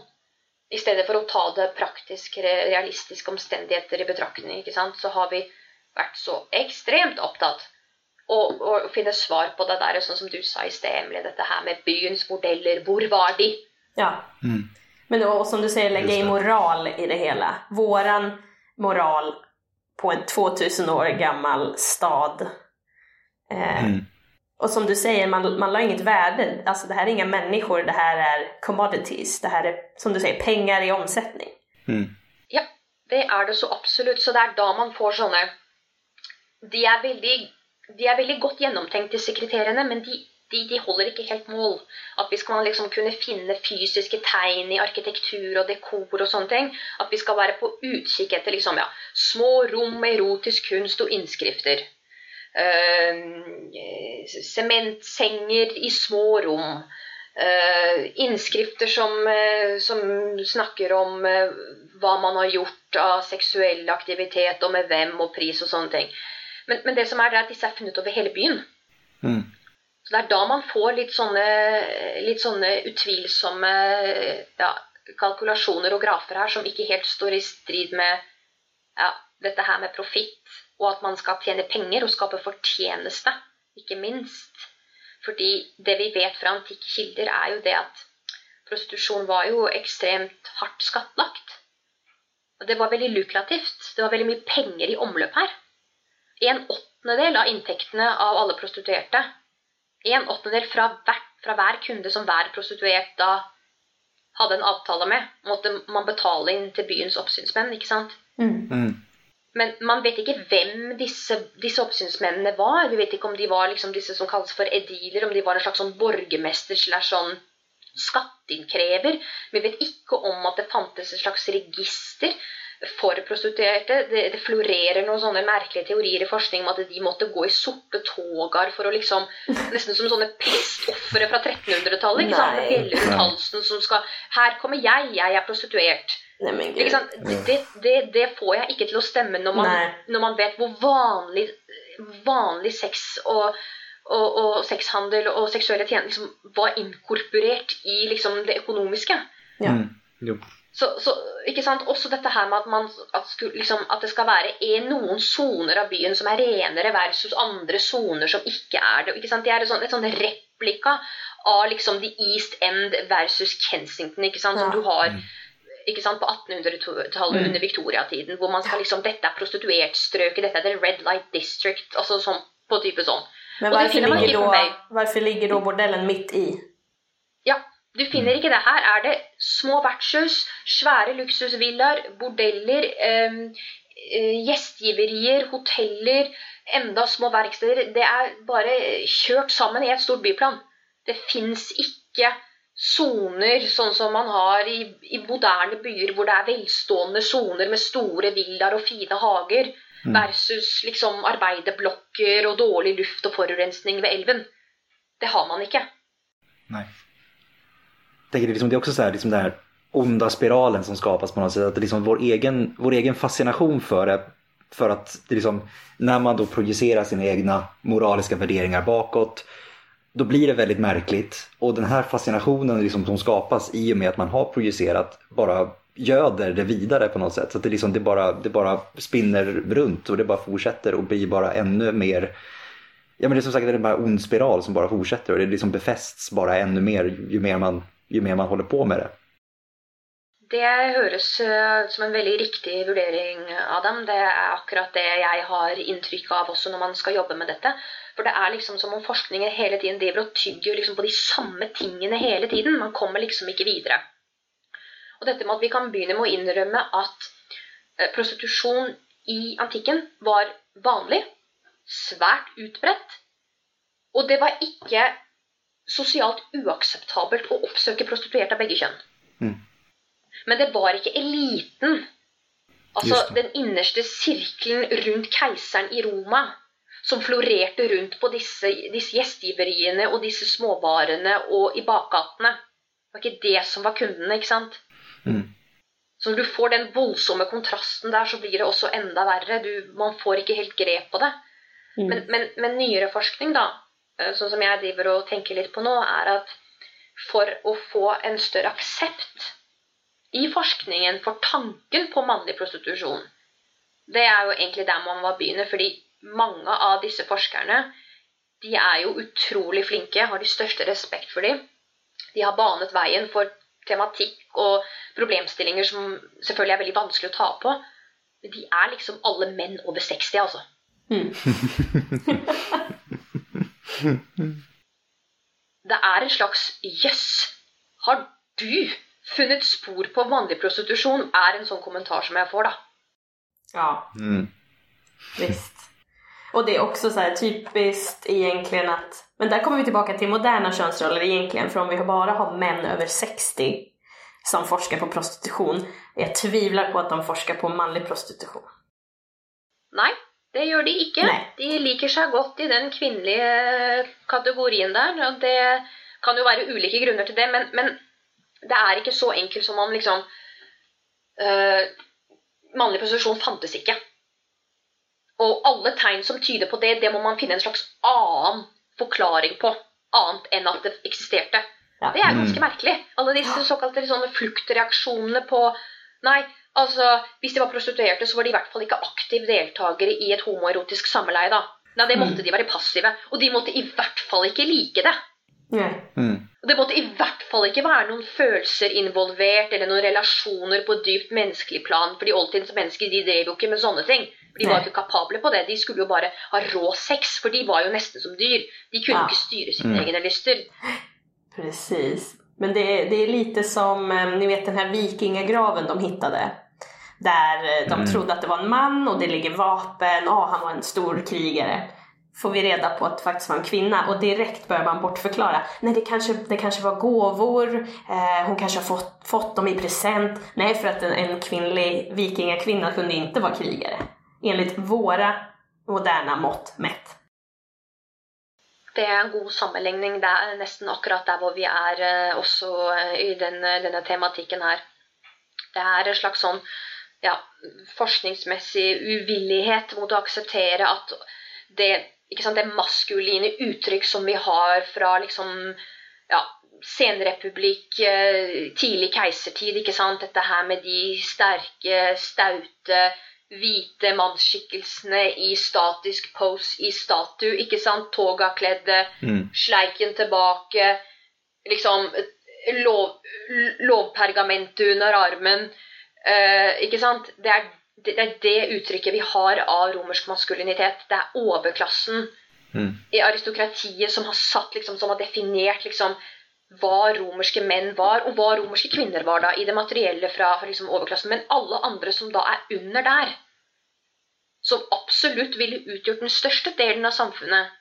I stedet for å ta det praktiske, realistiske omstendigheter i betraktning, ikke sant? så har vi vært så ekstremt opptatt å finne svar på det der, sånn som du sa i sted, Emily, dette her med byens modeller. Hvor var de? Ja. Mm. Men och som du sier, legge i moral i det hele. Våran moral på en 2000 år gammel stad. Eh, mm. Og som du sier, man, man la inget värde. Alltså det här är inga människor, det här är commodities. Det här är, som du sier, pengar i omsetning. Mm. Ja, det er det så absolutt. Så det er da man får sånne De er veldig, de er veldig godt gjennomtenkt, disse kriteriene, men de de, de, holder ikke helt mål. At vi skal liksom kunne finne fysiske tegn i arkitektur og dekor og sånne ting. At vi skal være på utkikk etter liksom, ja, små rom med erotisk kunst og innskrifter. Sementsenger uh, i små rom. Uh, innskrifter som, uh, som, snakker om uh, hva man har gjort av seksuell aktivitet, og med hvem og pris og sånne ting. Men, men det som er, det er at disse er funnet over hele byen. Mm. Så det er da man får litt sånne, litt sånne utvilsomme ja, kalkulasjoner og grafer her som ikke helt står i strid med ja, dette her med profitt, og at man skal tjene penger og skape fortjeneste, ikke minst. Fordi det vi vet fra antikke kilder, er jo det at prostitusjon var jo ekstremt hardt skattlagt. Og det var veldig lukrativt. Det var veldig mye penger i omløp her. En åttendedel av inntektene av alle prostituerte en åttendedel fra, fra, hver kunde som hver prostituert da hadde en avtale med, måtte man betale inn til byens oppsynsmenn, ikke sant? Mm. Mm. Men man vet ikke hvem disse, disse, oppsynsmennene var. Vi vet ikke om de var liksom disse som kalles for ediler, om de var en slags sånn borgermester slash sånn skatteinnkrever. Vi vet ikke om at det fantes et slags register for prostituerte. Det, det, florerer noen sånne merkelige teorier i forskning om at de måtte gå i sorte togar for å liksom Nesten som sånne pestofre fra 1300-tallet. ikke sant? Bjeller rundt halsen som skal Her kommer jeg, jeg er prostituert. Nei, det, det, det, får jeg ikke til å stemme når man, når man vet hvor vanlig, vanlig sex og, og, og, sexhandel og seksuelle tjenester liksom var inkorporert i liksom det økonomiske. Ja. Mm. Så, så, ikke sant? Også dette her med at, man, at, liksom, at det skal være en, noen soner av byen som er renere versus andre soner som ikke er det. Ikke sant? Det er et sånt, et sånt replika av liksom the East End versus Kensington, ikke sant? som ja. du har ikke sant, på 1800-tallet mm. under viktoriatiden. Hvor man skal liksom Dette er prostituertstrøket, dette er the Red Light District. altså sånn, på type sånn. Men hvorfor ligger, da, hvorfor ligger da bordellen midt i? Du finner ikke det. Her er det små vertshus, svære luksusvillaer, bordeller, eh, gjestgiverier, hoteller, enda små verksteder. Det er bare kjørt sammen i et stort byplan. Det fins ikke soner sånn som man har i, i, moderne byer, hvor det er velstående soner med store villaer og fine hager, mm. versus liksom arbeiderblokker og dårlig luft og forurensning ved elven. Det har man ikke. Nei tänker det, liksom, det är också så här, liksom den här onda spiralen som skapas på något sätt. Att liksom vår, egen, vår egen fascination för det. För att det liksom, när man då projicerar sina egna moraliska värderingar bakåt. Då blir det väldigt märkligt. Och den här fascinationen liksom som skapas i och med att man har projicerat bara göder det vidare på något sätt. Så det, liksom, det, bara, det bara spinner runt och det bara fortsätter och blir bara ännu mer Ja men det är som sagt bara ond spiral som bara fortsätter och det liksom befästs bara ännu mer ju mer man ju mer man holder på med det. Det høres eh, som en veldig riktig vurdering, Adam. Det er akkurat det jeg har inntrykk av også når man skal jobbe med dette. For det er liksom som om forskningen hele tiden driver og tygger liksom på de samme tingene hele tiden. Man kommer liksom ikke videre. Og dette med at vi kan begynne med å innrømme at eh, prostitusjon i antikken var vanlig, svært utbredt, og det var ikke sosialt uakseptabelt å oppsøke prostituerte av begge kjønn. Mm. Men det var ikke eliten, altså den innerste sirkelen rundt keiseren i Roma, som florerte rundt på disse, disse gjestgiveriene og disse småbarene og i bakgatene. Det var ikke det som var kundene, ikke sant? Mm. Så når du får den voldsomme kontrasten der, så blir det også enda verre. Du, man får ikke helt grep på det. Mm. Men, men, men nyere forskning, da, sånn som jeg driver og tenker litt på nå, er at for å få en større aksept i forskningen for tanken på mannlig prostitusjon, det er jo egentlig der man må begynne. fordi mange av disse forskerne de er jo utrolig flinke, har de største respekt for dem. De har banet veien for tematikk og problemstillinger som selvfølgelig er veldig vanskelig å ta på. Men de er liksom alle menn over 60, altså. Mm. Det er en slags jøss. Yes, har du funnet spor på vanlig prostitusjon? Er en sånn kommentar som jeg får, da. Ja. Mm. Visst. Og det er også så här typiskt egentligen att, men der kommer vi tilbake til moderne kjønnsroller, egentlig, for om vi bare har menn over 60 som forsker på prostitution, Jeg tviler på at de forsker på manlig prostitution. Nej, det gjør de ikke. Nei. De liker seg godt i den kvinnelige kategorien der. Og det kan jo være ulike grunner til det, men, men det er ikke så enkelt som om liksom øh, Mannlig posisjon fantes ikke. Og alle tegn som tyder på det, det må man finne en slags annen forklaring på. annet enn at det eksisterte. Ja. Det er ganske merkelig. Alle disse såkalte sånne fluktreaksjonene på Nei, altså Hvis de var prostituerte, så var de i hvert fall ikke aktive deltakere i et homoerotisk samleie. da. Nei, Det måtte de være passive. Og de måtte i hvert fall ikke like det. Mm. Og Det måtte i hvert fall ikke være noen følelser involvert eller noen relasjoner på dypt menneskelig plan. fordi oldtidens mennesker de drev jo ikke med sånne ting. For De var jo ikke kapable på det. De skulle jo bare ha rå sex, for de var jo nesten som dyr. De kunne Ja. ikke styre sine Mm. egne lyster. Precis. Men det är, det är lite som, eh, ni vet den här vikingagraven de hittade. Där eh, de Mm. trodde att det var en man och det ligger vapen, ja han var en stor krigare. Får vi reda på att det faktiskt var en kvinna och direkt börjar man bortförklara. Nej det kanske, det kanske var gåvor, eh, hon kanske har fått, fått dem i present. Nej för att en, en kvinnlig vikingakvinna kunde inte vara krigare. Enligt våra moderna mått mätt. Det er en god sammenligning. Det er nesten akkurat der hvor vi er eh, også eh, i denne, denne tematikken her. Det er en slags sånn ja, forskningsmessig uvillighet mot å akseptere at det, sant, det maskuline uttrykk som vi har fra liksom ja, senrepublikk, eh, tidlig keisertid, dette her med de sterke, staute hvite mannsskikkelsene i statisk pose i statue, ikke sant? Togakledde, Mm. sleiken tilbake, liksom lov, lovpergamentet under armen. Eh, ikke sant? Det er, det er det uttrykket vi har av romersk maskulinitet. Det er overklassen Mm. i aristokratiet som har satt liksom, som har definert liksom, hva romerske menn var, og hva romerske kvinner var da, i det materielle fra, fra liksom, overklassen. Men alle andre som da er under der, som absolutt ville utgjort den største delen av samfunnet,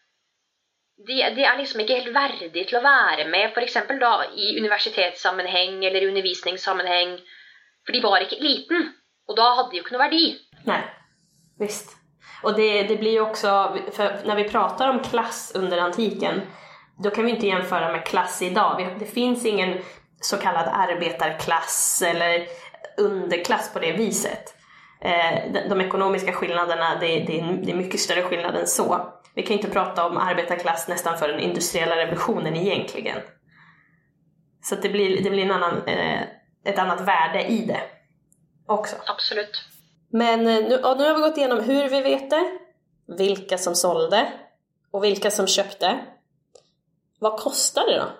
de, de er liksom ikke helt verdige til å være med f.eks. da i universitetssammenheng eller i undervisningssammenheng. For de var ikke liten, og da hadde de jo ikke noe verdi. Nei, visst. Og det, det blir jo også For når vi prater om klass under antiken, da kan vi ikke jämföra med klass i dag. Det fins ingen så arbeiderklasse eller underklass på det viset. Eh, de, økonomiske ekonomiska det, det, det er mye større skillnad enn så. Vi kan ikke prate om arbetarklass nesten før den industrielle revolutionen egentlig. Så det blir, det blir en annen eh, ett annat värde i det också. Absolutt. Men eh, nu, ja, nu har vi gått igenom hur vi vet det, vilka som sålde och vilka som köpte. Vad kostar det då?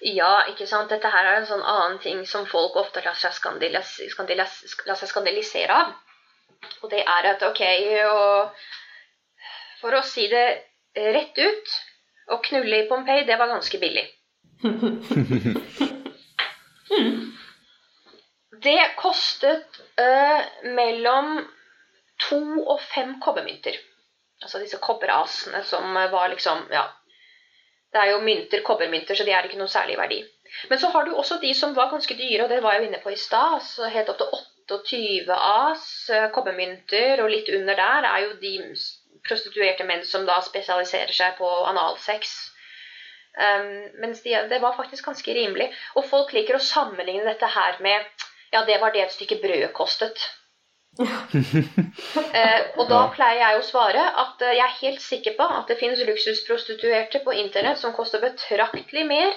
Ja, ikke sant. Dette her er en sånn annen ting som folk ofte lar seg, skandalis skandalis lar seg skandalisere av. Og det er at ok, og for å si det rett ut Å knulle i Pompeii, det var ganske billig. Det kostet eh, mellom to og fem kobbermynter. Altså disse kobberasene som var liksom Ja, det er jo mynter, kobbermynter, så de er ikke noe særlig verdi. Men så har du også de som var ganske dyre, og det var jeg jo inne på i stad. Så helt opp til 28 as eh, kobbermynter, og litt under der er jo de prostituerte menn som da spesialiserer seg på analsex. Um, mens de, det var faktisk ganske rimelig. Og folk liker å sammenligne dette her med Ja, det var det et stykke brød kostet. uh, og da pleier jeg å svare at eh, jeg er helt sikker på at det finnes luksusprostituerte på internett som koster betraktelig mer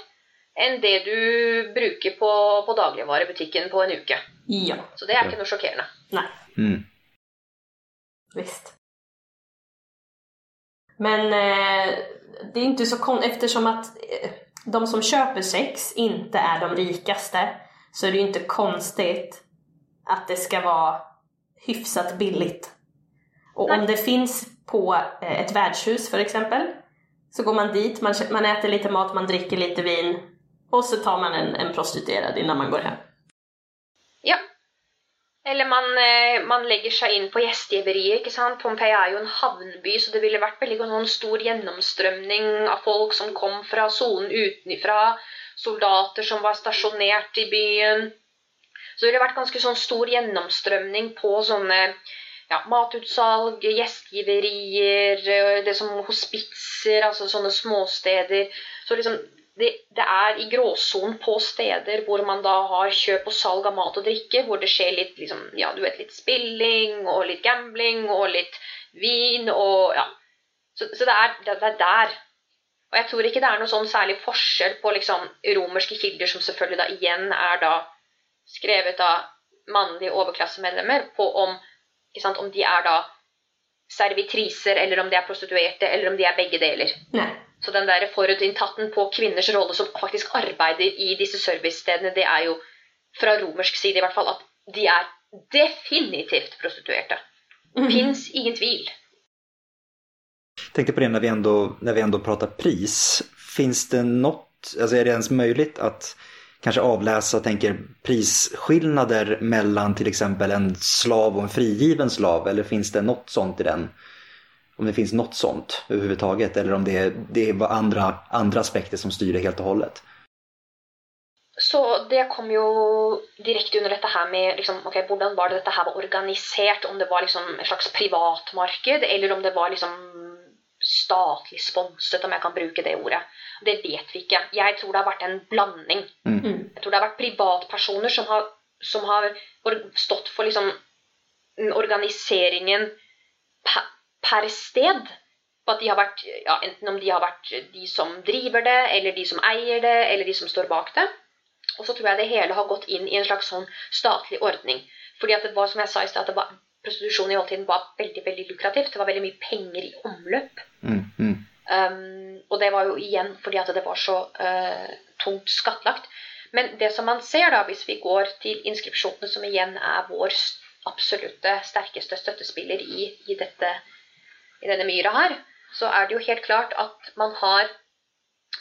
enn det du bruker på, på dagligvarebutikken på en uke. Ja, Så det er ikke noe sjokkerende. Nei. Mm. visst. Men eh, det är inte så konstigt eftersom att eh, de som köper sex inte är de rikaste så är det ju inte konstigt att det ska vara hyfsat billigt. Och om det finns på eh, ett värdshus för exempel så går man dit, man, man äter lite mat, man dricker lite vin och så tar man en, en prostituerad innan man går hem. Eller man, eh, man legger seg inn på gjestgiveriet. ikke sant? Pompeii er jo en havnby, så det ville vært veldig sånn stor gjennomstrømning av folk som kom fra sonen utenfra. Soldater som var stasjonert i byen. Så det ville vært ganske sånn stor gjennomstrømning på sånne ja, matutsalg, gjestgiverier, eh, det som hospitser, altså sånne småsteder. Så liksom det, er i gråsonen på steder hvor man da har kjøp og salg av mat og drikke, hvor det skjer litt, liksom, ja, du vet, litt spilling og litt gambling og litt vin og ja. Så, så det, er, det, er der Og jeg tror ikke det er noe sånn særlig forskjell på liksom, romerske kilder, som selvfølgelig da igjen er da skrevet av mannlige overklassemedlemmer, på om, sant, om de er da servitriser, eller om de er prostituerte, eller om de er begge deler. Nei. Så den der forutinntatten på kvinners rolle som faktisk arbeider i disse servicestedene, det er jo fra romersk side i hvert fall at de er definitivt prostituerte. Mm. Fins ingen tvil. Tänkte på det när vi, ändå, när vi ändå pratar pris. Finns det något, alltså är det ens möjligt att kanske avläsa, tänker prisskillnader mellan till exempel en slav och en frigiven slav? Eller finns det något sånt i den? Om det finns något sånt överhuvudtaget eller om det det är andra, andra aspekter som styr det helt och hållet? Så det kom jo direkte under dette her med liksom, okay, hvordan var det dette her var organisert. Om det var liksom et slags privatmarked, eller om det var liksom statlig sponset, om jeg kan bruke det ordet. Det vet vi ikke. Jeg tror det har vært en blanding. Mm. Jeg tror det har vært privatpersoner som har, som har stått for liksom organiseringen per, per sted. På at de har vært, ja, enten om de har vært de som driver det, eller de som eier det, eller de som står bak det. Og så tror jeg det hele har gått inn i en slags sånn statlig ordning. Fordi at det var, som jeg sa i sted, at det var, prostitusjon i oldtiden var veldig veldig lukrativt. Det var veldig mye penger i omløp. Mm, mm. Um, og det var jo igjen fordi at det var så uh, tungt skattlagt. Men det som man ser, da, hvis vi går til inskripsjonene, som igjen er vår absolutte sterkeste støttespiller i, i, dette, i denne myra her, så er det jo helt klart at man har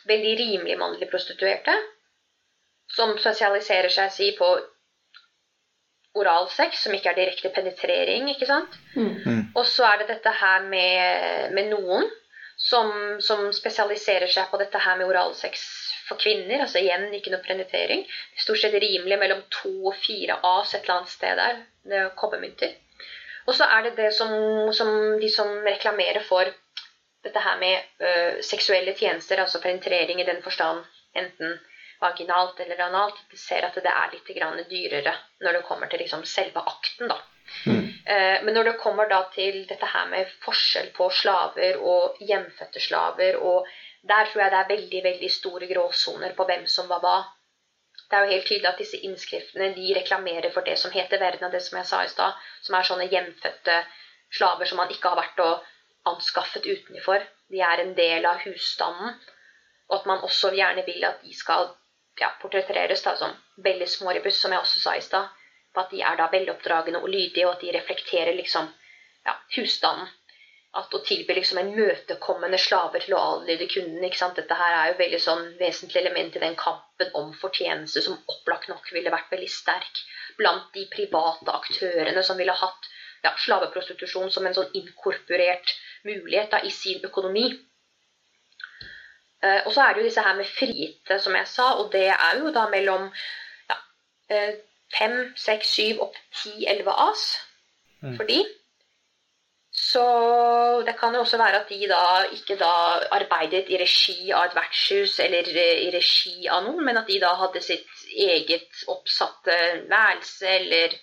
veldig rimelig mannlige prostituerte, som spesialiserer seg si, på oralsex, som ikke er direkte penetrering, ikke sant? Mm. Og så er det dette her med, med noen som, som spesialiserer seg på dette her med oralsex for kvinner. Altså igjen ikke noe penetrering. Stort sett rimelig mellom to og fire as et eller annet sted der. Det er kobbermynter. Og så er det det som, som de som reklamerer for dette her med ø, seksuelle tjenester, altså penetrering i den forstand enten vaginalt eller analt, ser at det er litt grann dyrere når det kommer til liksom selve akten. da. Eh, Men når det kommer til dette her med forskjell på slaver og hjemfødte slaver, og der tror jeg det er veldig veldig store gråsoner på hvem som var hva. Det er jo helt tydelig at disse innskriftene de reklamerer for det som heter verden, av det som jeg sa i stad, som er sånne hjemfødte slaver som man ikke har vært og anskaffet utenfor. De er en del av husstanden, og at man også gjerne vil at de skal ja, portretteres da, som veldig småribus, som jeg også sa i stad på at de er da veloppdragne og lydige, og at de reflekterer liksom ja, husstanden. At å tilby liksom en møtekommende slaver til å adlyde kunden. ikke sant? Dette her er jo veldig sånn vesentlig element i den kampen om fortjeneste som opplagt nok ville vært veldig sterk blant de private aktørene som ville hatt ja, slaveprostitusjon som en sånn inkorporert mulighet da, i sin økonomi. Eh, og så er det jo disse her med frigitte, som jeg sa, og det er jo da mellom ja, eh, fem, seks, syv, opp ti, elleve as for de. Så det kan jo også være at de da ikke da arbeidet i regi av et vertshus eller eh, i regi av noen, men at de da hadde sitt eget oppsatte værelse eller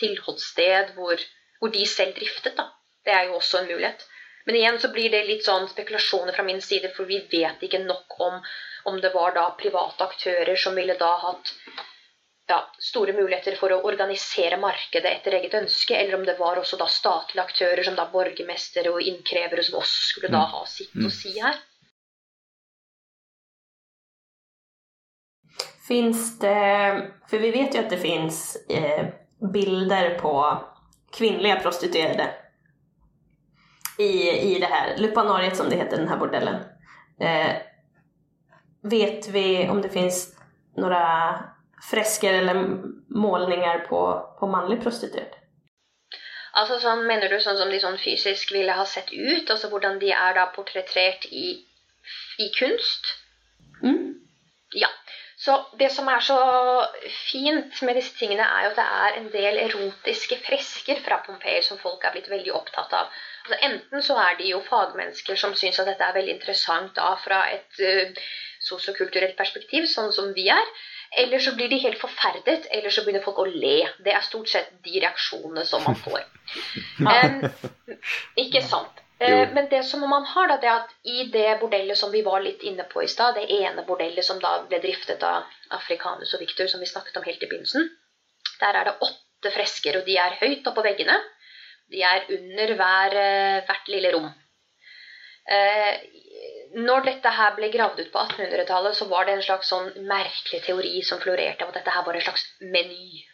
tilholdssted hvor, hvor de selv driftet. da. Det er jo også en mulighet. Men igjen så blir det litt sånn spekulasjoner fra min side, for vi vet ikke nok om om det var da private aktører som ville da hatt ja, store muligheter for å organisere markedet etter eget ønske, eller om det var også da statlige aktører som da borgermestere og innkrevere som også skulle da ha sitt å si her. Finns det, för vi vet jo at det finnes eh, bilder på kvinnelige prostituerade i, i det här lupanariet som det heter, den här bordellen. Eh, vet vi om det finns några fresker eller målningar på, på manlig prostituerad? Altså sånn, Mener du sånn som de sånn fysisk ville ha sett ut? Altså hvordan de er da portrettert i, i kunst? Mm. Ja. Så det som er så fint med disse tingene, er jo at det er en del erotiske fresker fra Pompeii som folk er blitt veldig opptatt av. Altså, enten så er de jo fagmennesker som syns at dette er veldig interessant da fra et uh, sosiokulturelt perspektiv, sånn som vi er. Eller så blir de helt forferdet, eller så begynner folk å le. Det er stort sett de reaksjonene som man får. Um, ikke sant. Uh, men det som man har, da, det er at i det bordellet som vi var litt inne på i stad, det ene bordellet som da ble driftet av Afrikanus og Victor, som vi snakket om helt i begynnelsen, der er det åtte fresker, og de er høyt oppå veggene. De er under hver, eh, hvert lille rom. Eh, når dette her ble gravd ut på 1800-tallet, så var det en slags sånn merkelig teori som florerte om at dette her var en slags meny.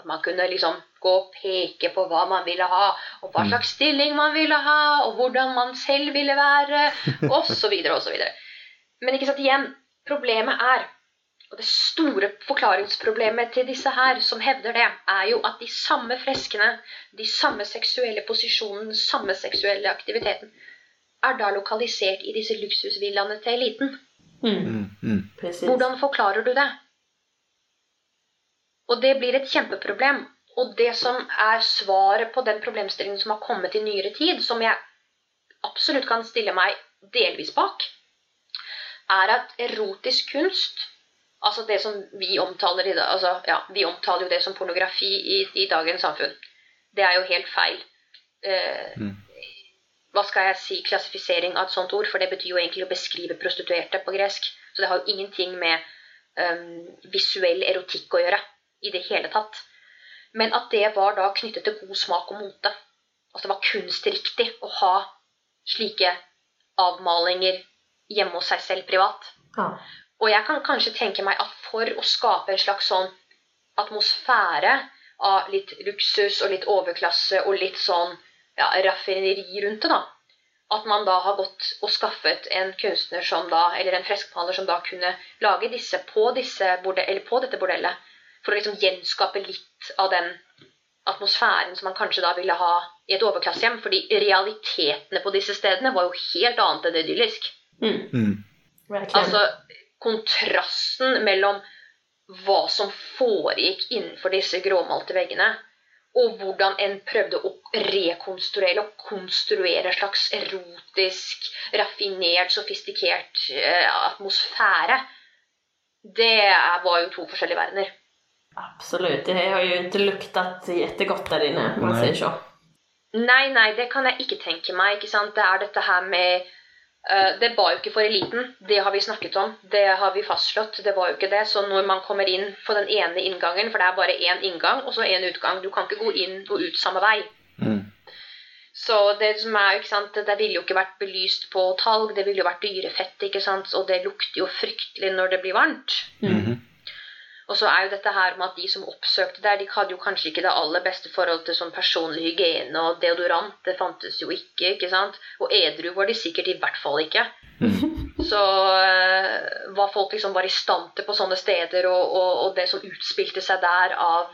At man kunne liksom gå og peke på hva man ville ha, og hva slags stilling man ville ha, og hvordan man selv ville være, osv., osv. Men ikke sant, igjen, problemet er og det store forklaringsproblemet til disse her som hevder det, er jo at de samme freskene, de samme seksuelle posisjonene, den samme seksuelle aktiviteten, er da lokalisert i disse luksusvillaene til eliten. Mm. Mm, mm. Hvordan forklarer du det? Og det blir et kjempeproblem. Og det som er svaret på den problemstillingen som har kommet i nyere tid, som jeg absolutt kan stille meg delvis bak, er at erotisk kunst Altså det som vi omtaler i dag altså, ja, Vi omtaler jo det som pornografi i, i dagens samfunn. Det er jo helt feil. Eh, Mm. Hva skal jeg si klassifisering av et sånt ord? For det betyr jo egentlig å beskrive prostituerte på gresk. Så det har jo ingenting med um, visuell erotikk å gjøre i det hele tatt. Men at det var da knyttet til god smak og mote. Altså det var kunstriktig å ha slike avmalinger hjemme hos seg selv privat. Ja. Og jeg kan kanskje tenke meg at for å skape en slags sånn atmosfære av litt luksus og litt overklasse og litt sånn ja, raffineri rundt det, da. At man da har gått og skaffet en kunstner som da, eller en freskmaler som da kunne lage disse på, disse borde, eller på dette bordellet. For å liksom gjenskape litt av den atmosfæren som man kanskje da ville ha i et overklassehjem. Fordi realitetene på disse stedene var jo helt annet enn idyllisk. Mm. Mm. Altså kontrasten mellom hva som foregikk innenfor disse gråmalte veggene, og hvordan en prøvde å rekonstruere og konstruere en slags erotisk, raffinert, sofistikert eh, atmosfære. Det var jo to forskjellige verdener. Absolutt. Jeg har ju inte luktat godt der inne, man sier säger så. Nei, nei, det kan jeg ikke tenke meg. ikke sant? Det er dette her med Det var jo ikke for eliten. Det har vi snakket om. Det har vi fastslått. Det var jo ikke det. Så når man kommer inn på den ene inngangen, for det er bare én inngang og så én utgang Du kan ikke gå inn og ut samme vei. Mm. Så det som er, jo, ikke sant, det ville jo ikke vært belyst på talg, det ville jo vært dyrefett, ikke sant, og det lukter jo fryktelig når det blir varmt. Mhm. Og så er jo dette her med at de som oppsøkte der, de hadde jo kanskje ikke det aller beste forhold til sånn personlig hygiene og deodorant. Det fantes jo ikke, ikke sant? Og edru var de sikkert i hvert fall ikke. Så eh, hva folk liksom var i stand til på sånne steder, og, og, og det som utspilte seg der av,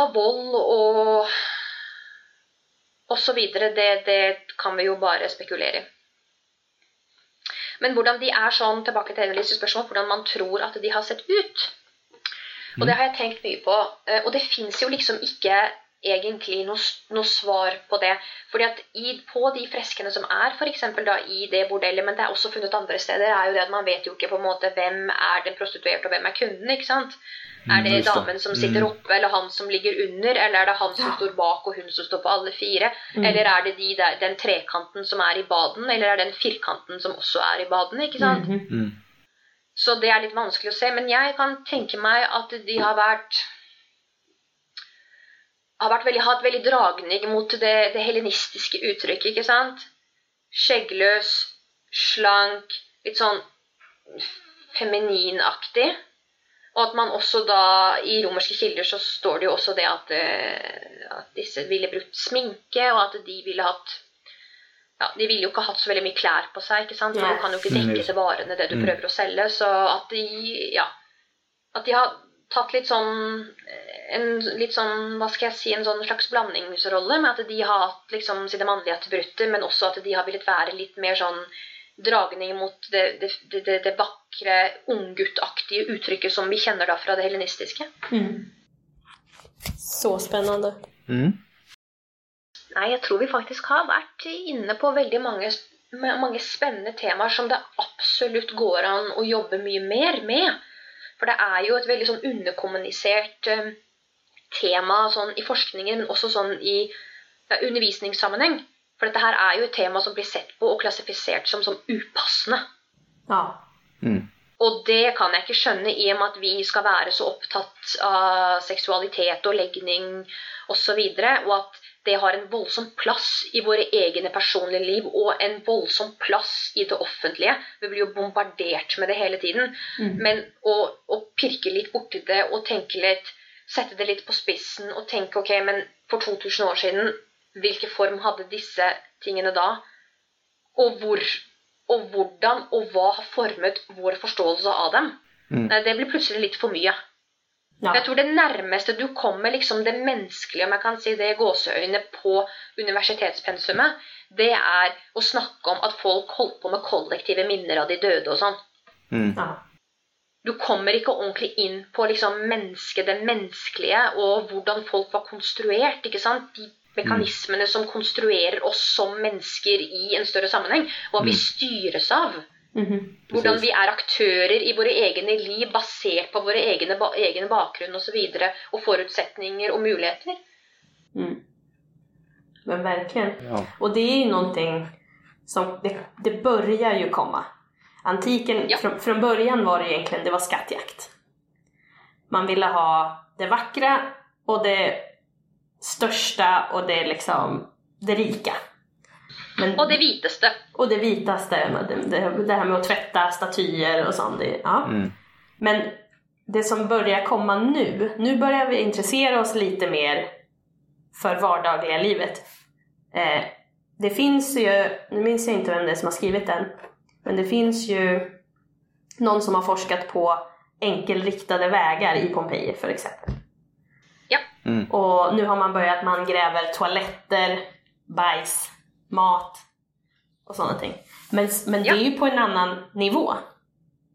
av vold og og så videre, det, det kan vi jo bare spekulere i. Men hvordan de er sånn, tilbake til Annelies spørsmål, hvordan man tror at de har sett ut. Og det har jeg tenkt mye på. eh, Og det fins jo liksom ikke egentlig noe, noe svar på det. Fordi at i, på de freskene som er for eksempel da i det bordellet, men det er også funnet andre steder, er jo det at man vet jo ikke på en måte hvem er den prostituerte og hvem er kunden. ikke sant? Er det damen som sitter Mm. oppe, eller han som ligger under, eller er det han som står bak og hun som står på alle fire? Mm. Eller er det de der, den trekanten som er i baden, eller er det den firkanten som også er i baden? ikke sant? Mhm. Mm. Så det er litt vanskelig å se. Men jeg kan tenke meg at de har vært har vært veldig, hatt veldig dragning mot det, det helenistiske uttrykket, ikke sant? Skjeggløs, slank, litt sånn femininaktig. Og at man også da, i romerske kilder så står det jo også det at, eh, at disse ville brukt sminke, og at de ville hatt ja, De ville jo ikke hatt så veldig mye klær på seg, ikke sant? for du kan jo ikke dekke seg til varene det du Mm. prøver å selge. Så at de ja, at de har tatt litt sånn en litt sånn, hva skal jeg si, en sånn slags blandingsrolle med at de har hatt liksom sine mannlige attributter, men også at de har villet være litt mer sånn dragning mot det, det, det, det, det vakre, ungguttaktige uttrykket som vi kjenner da fra det helenistiske. Mm. Så spennende. Mm. Nei, jeg tror vi faktisk har vært inne på veldig mange, mange spennende temaer som det absolutt går an å jobbe mye mer med. For det er jo et veldig sånn underkommunisert eh, tema sånn i forskningen, men også sånn i ja, undervisningssammenheng. For dette her er jo et tema som blir sett på og klassifisert som, som upassende. Ja. Mm. Og det kan jeg ikke skjønne i og med at vi skal være så opptatt av seksualitet og legning osv. Og, så og at det har en voldsom plass i våre egne personlige liv og en voldsom plass i det offentlige. Vi blir jo bombardert med det hele tiden. Mm. Men å, å pirke litt borti det og tenke litt Sette det litt på spissen og tenke ok, men for 2000 år siden, hvilken form hadde disse tingene da? Og hvor og hvordan og hva har formet vår forståelse av dem. Mm. Det blir plutselig litt for mye. Ja. Jeg tror det nærmeste du kommer liksom det menneskelige, om jeg kan si det i gåseøyne, på universitetspensumet, det er å snakke om at folk holdt på med kollektive minner av de døde og sånn. Mm. ja. Du kommer ikke ordentlig inn på liksom mennesket, det menneskelige, og hvordan folk var konstruert. ikke sant? De mekanismene som konstruerer oss som mennesker i en større sammenheng. Hva vi Mm. styres av. Mhm. Hvordan vi er aktører i våre egne liv basert på våre egne, ba egne bakgrunn osv. Og, så videre, og forutsetninger og muligheter. Mm. Men verkligen. Ja. Och det är ju någonting som, det, det börjar ju komma. Antiken, Ja. från, från början var det egentligen, det var skattjakt. Man ville ha det vackra och det största och det liksom, det rika. Men, Og det vitaste. och det vitaste, det, det, det här med att tvätta statyer och sånt. Det, ja. Mm. Men det som börjar komma nu, nu börjar vi intressera oss lite mer för vardagliga livet. Eh, det finns ju, nu minns jag inte vem det är som har skrivit den, men det finns ju någon som har forskat på enkelriktade vägar i Pompeji för exempel. Mm. Och nu har man börjat, man gräver toaletter, bajs, mat och sådana ting. Men, men Ja. det är ju på en annan nivå.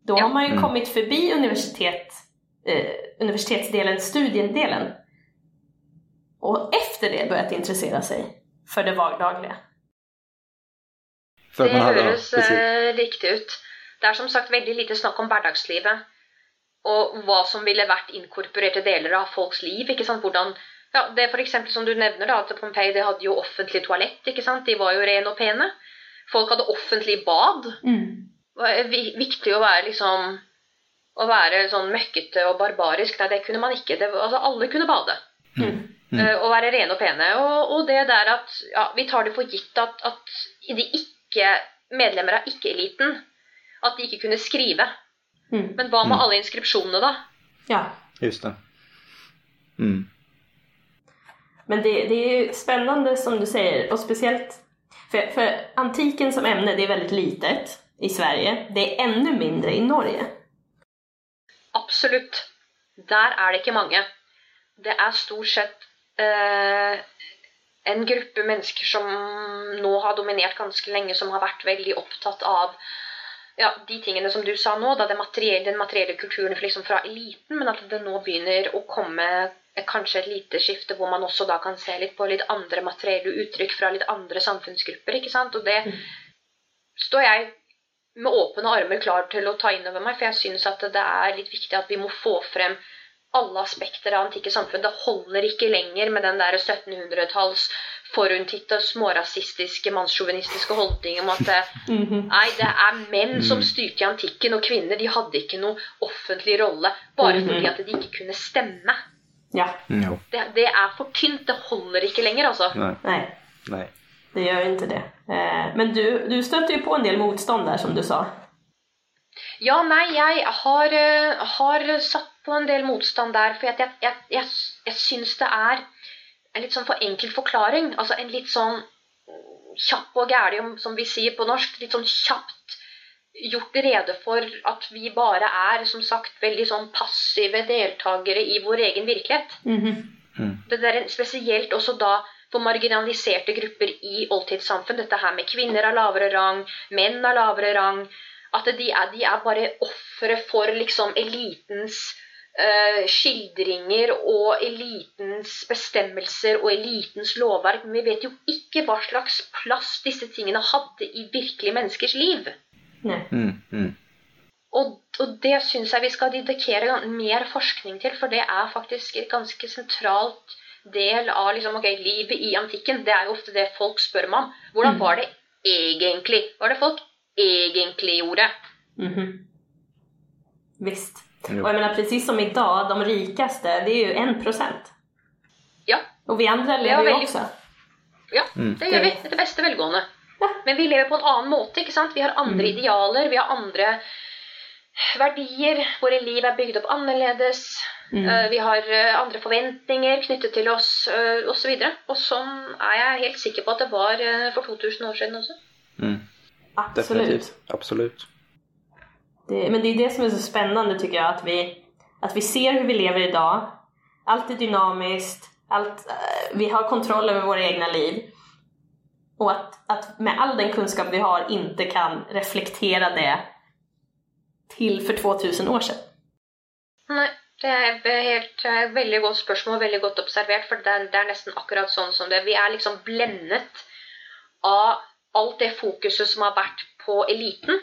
Då Ja. har man ju Mm. kommit förbi universitet, eh, universitetsdelen, studiedelen. Och efter det börjat intressera sig för det vardagliga. Det høres eh, riktig ut. Det er som sagt veldig lite snakk om hverdagslivet. Og hva som ville vært inkorporerte deler av folks liv. ikke sant? Hvordan, ja, det for eksempel som du nevner da, at Pompeii det hadde jo offentlig toalett. ikke sant? De var jo rene og pene. Folk hadde offentlig bad. Det var viktig å være liksom Å være sånn møkkete og barbarisk. Nei, det kunne man ikke. Det, altså, alle kunne bade. Mm. Mm. Uh, og være rene og pene. Og, og det der at ja, vi tar det for gitt at, at de ikke medlemmer av ikke-eliten at de ikke kunne skrive. Mm. Men hva med Mm. alle inskripsjonene, da? Ja, Just det. Mm. men det, det er jo spennende, som du sier, og spesielt for, for antiken som emne det er veldig litet i Sverige. Det er enda mindre i Norge. Absolutt. Der er det ikke mange. Det er stort sett eh, en gruppe mennesker som nå har dominert ganske lenge, som har vært veldig opptatt av ja, de tingene som du sa nå, da det materielle, den materielle kulturen liksom fra eliten, men at det nå begynner å komme kanskje et lite skifte hvor man også da kan se litt på litt andre materielle uttrykk fra litt andre samfunnsgrupper. ikke sant? Og det Mm. står jeg med åpne armer klar til å ta inn over meg, for jeg syns at det er litt viktig at vi må få frem alle aspekter av antikke samfunn. Det holder ikke lenger med den der 1700-talls forutinntatte, smårasistiske, mannssjåvinistiske holdning om at det, Mhm. nei, det er menn som Mm. styrte i antikken, og kvinner de hadde ikke noen offentlig rolle bare Mhm. fordi at de ikke kunne stemme. Ja. Det, det er for tynt. Det holder ikke lenger, altså. Nei. nej, Nej. det gjør ikke det. Eh, men du, du støtte jo på en del motstand der, som du sa. Ja, nei, jeg har, eh, har satt på en del motstand der. For jeg, jeg, jeg, jeg, jeg syns det er en litt sånn for enkel forklaring. Altså en litt sånn kjapp og gæli, som vi sier på norsk. Litt sånn kjapt gjort rede for at vi bare er, som sagt, veldig sånn passive deltakere i vår egen virkelighet. Mhm. Mm. Det der er spesielt også da for marginaliserte grupper i oldtidssamfunn. Dette her med kvinner av lavere rang, menn av lavere rang. At de er, de er bare ofre for liksom elitens skildringer og elitens bestemmelser og elitens lovverk. Men vi vet jo ikke hva slags plass disse tingene hadde i virkelige menneskers liv. Mm. Mm. Og, og det syns jeg vi skal dedikere mer forskning til, for det er faktisk et ganske sentralt del av liksom, okay, livet i antikken. Det er jo ofte det folk spør meg om. Hvordan var det egentlig? Hva var det folk egentlig gjorde? Mhm. Visst. Jo. Och jag menar precis som idag, de rikaste, det är ju en procent. Ja, Och vi andra lever ju väldigt. också. ja det gjør vi etter beste velgående. Ja. Men vi lever på en annen måte. ikke sant? Vi har andre idealer, vi har andre verdier. Våre liv er bygd opp annerledes. Mm. eh, Vi har eh, andre forventninger knyttet til oss uh, osv. Og, så og sånn er jeg helt sikker på at det var eh, for 2000 år siden også. Mm, Absolut. definitivt. Absolut. Det, men det är det som är så spännande tycker jag, att vi, att vi ser hur vi lever idag. Allt är dynamiskt, allt, eh, vi har kontroll över våra egna liv. Och att, att med all den kunskap vi har inte kan reflektera det till för 2000 år sedan. Nei, det er helt eh, veldig godt spørsmål, veldig godt observert. For det er, det er nesten akkurat sånn som det. Vi er liksom blendet av alt det fokuset som har vært på eliten.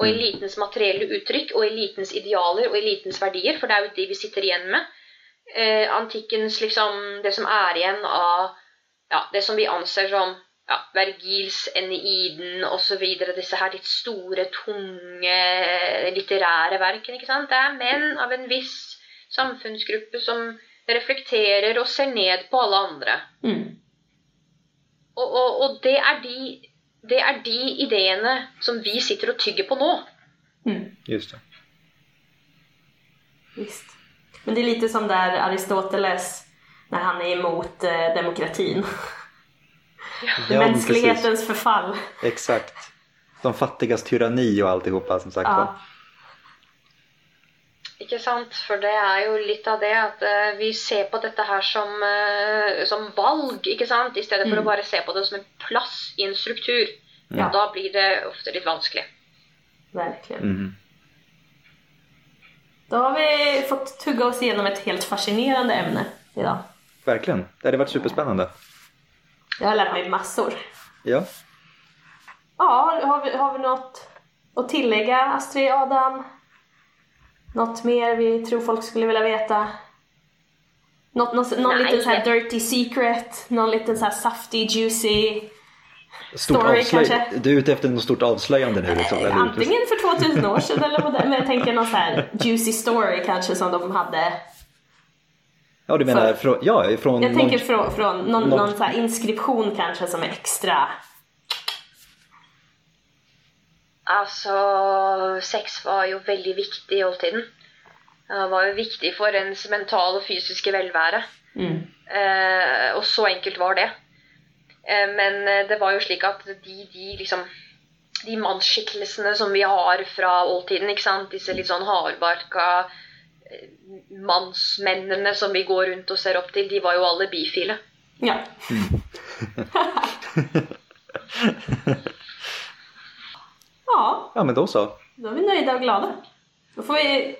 Og elitens materielle uttrykk og elitens idealer og elitens verdier. For det er jo de vi sitter igjen med. Eh, antikkens liksom Det som er igjen av ja, det som vi anser som ja, Vergils Eneiden osv. Disse her litt store, tunge litterære verkene. ikke sant? Det er menn av en viss samfunnsgruppe som reflekterer og ser ned på alle andre. Mm. Og, og, og det, er de, det er de ideene som vi sitter og tygger på nå. Mm. Just det. Visst. Men det er lite som der Aristoteles når han er imot eh, demokratien. Ja, Menneskelighetens forfall. förfall. Exakt. De fattigas tyranni og alltihopa som sagt Ja. Ikke sant? For det er jo litt av det at uh, vi ser på dette her som, uh, som valg, ikke sant? I stedet for å bare se på det som en plass i en struktur. Ja. Da blir det ofte litt vanskelig. Verkligen. Mm. Da har vi fått tugga oss gjennom et helt fascinerende emne i dag. Verkligen. Det hadde vært superspennende. Jeg har lært meg massor. Ja. Ja, har vi, har vi noe å tillegge, Astrid, Adam? Något mer vi tror folk skulle vilja veta? Något, litt någon Nej. liten så här dirty secret? Någon liten så här saftig, juicy? Stort Story avslöj... kanske? Du är ute efter något stort avslöjande nu liksom? eller? Antingen för 2000 år sedan eller vad Men jag tänker någon så här juicy story kanske som de hade. Ja, du menar för- från... Ja, från... Jag någon- tänker från, från någon, någon- någon inskription kanske som är extra. Altså, sex var jo veldig viktig i oldtiden. Det var jo viktig for ens mentale og fysiske velvære. Mm. Eh, og så enkelt var det. Eh, men eh, det var jo slik at de, de liksom De mannsskikkelsene som vi har fra oldtiden, ikke sant? disse litt sånn hardbarka eh, mannsmennene som vi går rundt og ser opp til, de var jo alle bifile. Ja. ja, Ja, men då så. då är vi nöjda och glada. Då får vi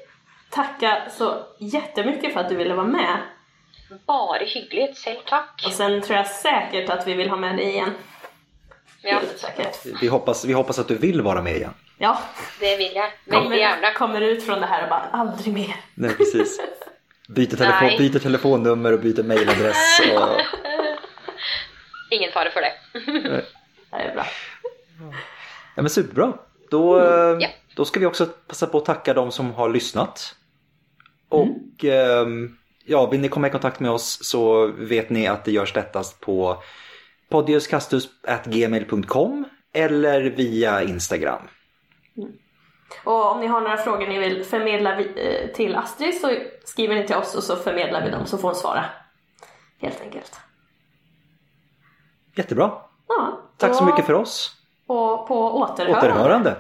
tacka så jättemycket för att du ville vara med. Bare hyggelig. Selv takk. Och sen tror jag säkert att vi vill ha med dig igen. Ja, Helt säkert. Vi hoppas, vi hoppas att du vill vara med igen. Ja, det vil jeg. Veldig gjerne. kommer, kommer ut från det här och bara aldrig mer. Nej, precis. Byter, telefon, Nej. byter telefonnummer och byter mailadress. Och... Ingen fare for det. Det är bra. Ja, men superbra. Då, mm. yeah. då ska vi också passa på att tacka de som har lyssnat. Och mm. ja, vill ni komma i kontakt med oss så vet ni att det görs lättast på podiuskastus.gmail.com eller via Instagram. Och om ni har några frågor ni vill förmedla eh, till Astrid så skriver ni till oss och så förmedlar vi dem så får hon svara. Helt enkelt. Jättebra. Ja, Tack så då- mycket för oss. Och på återhörande. Återhörande.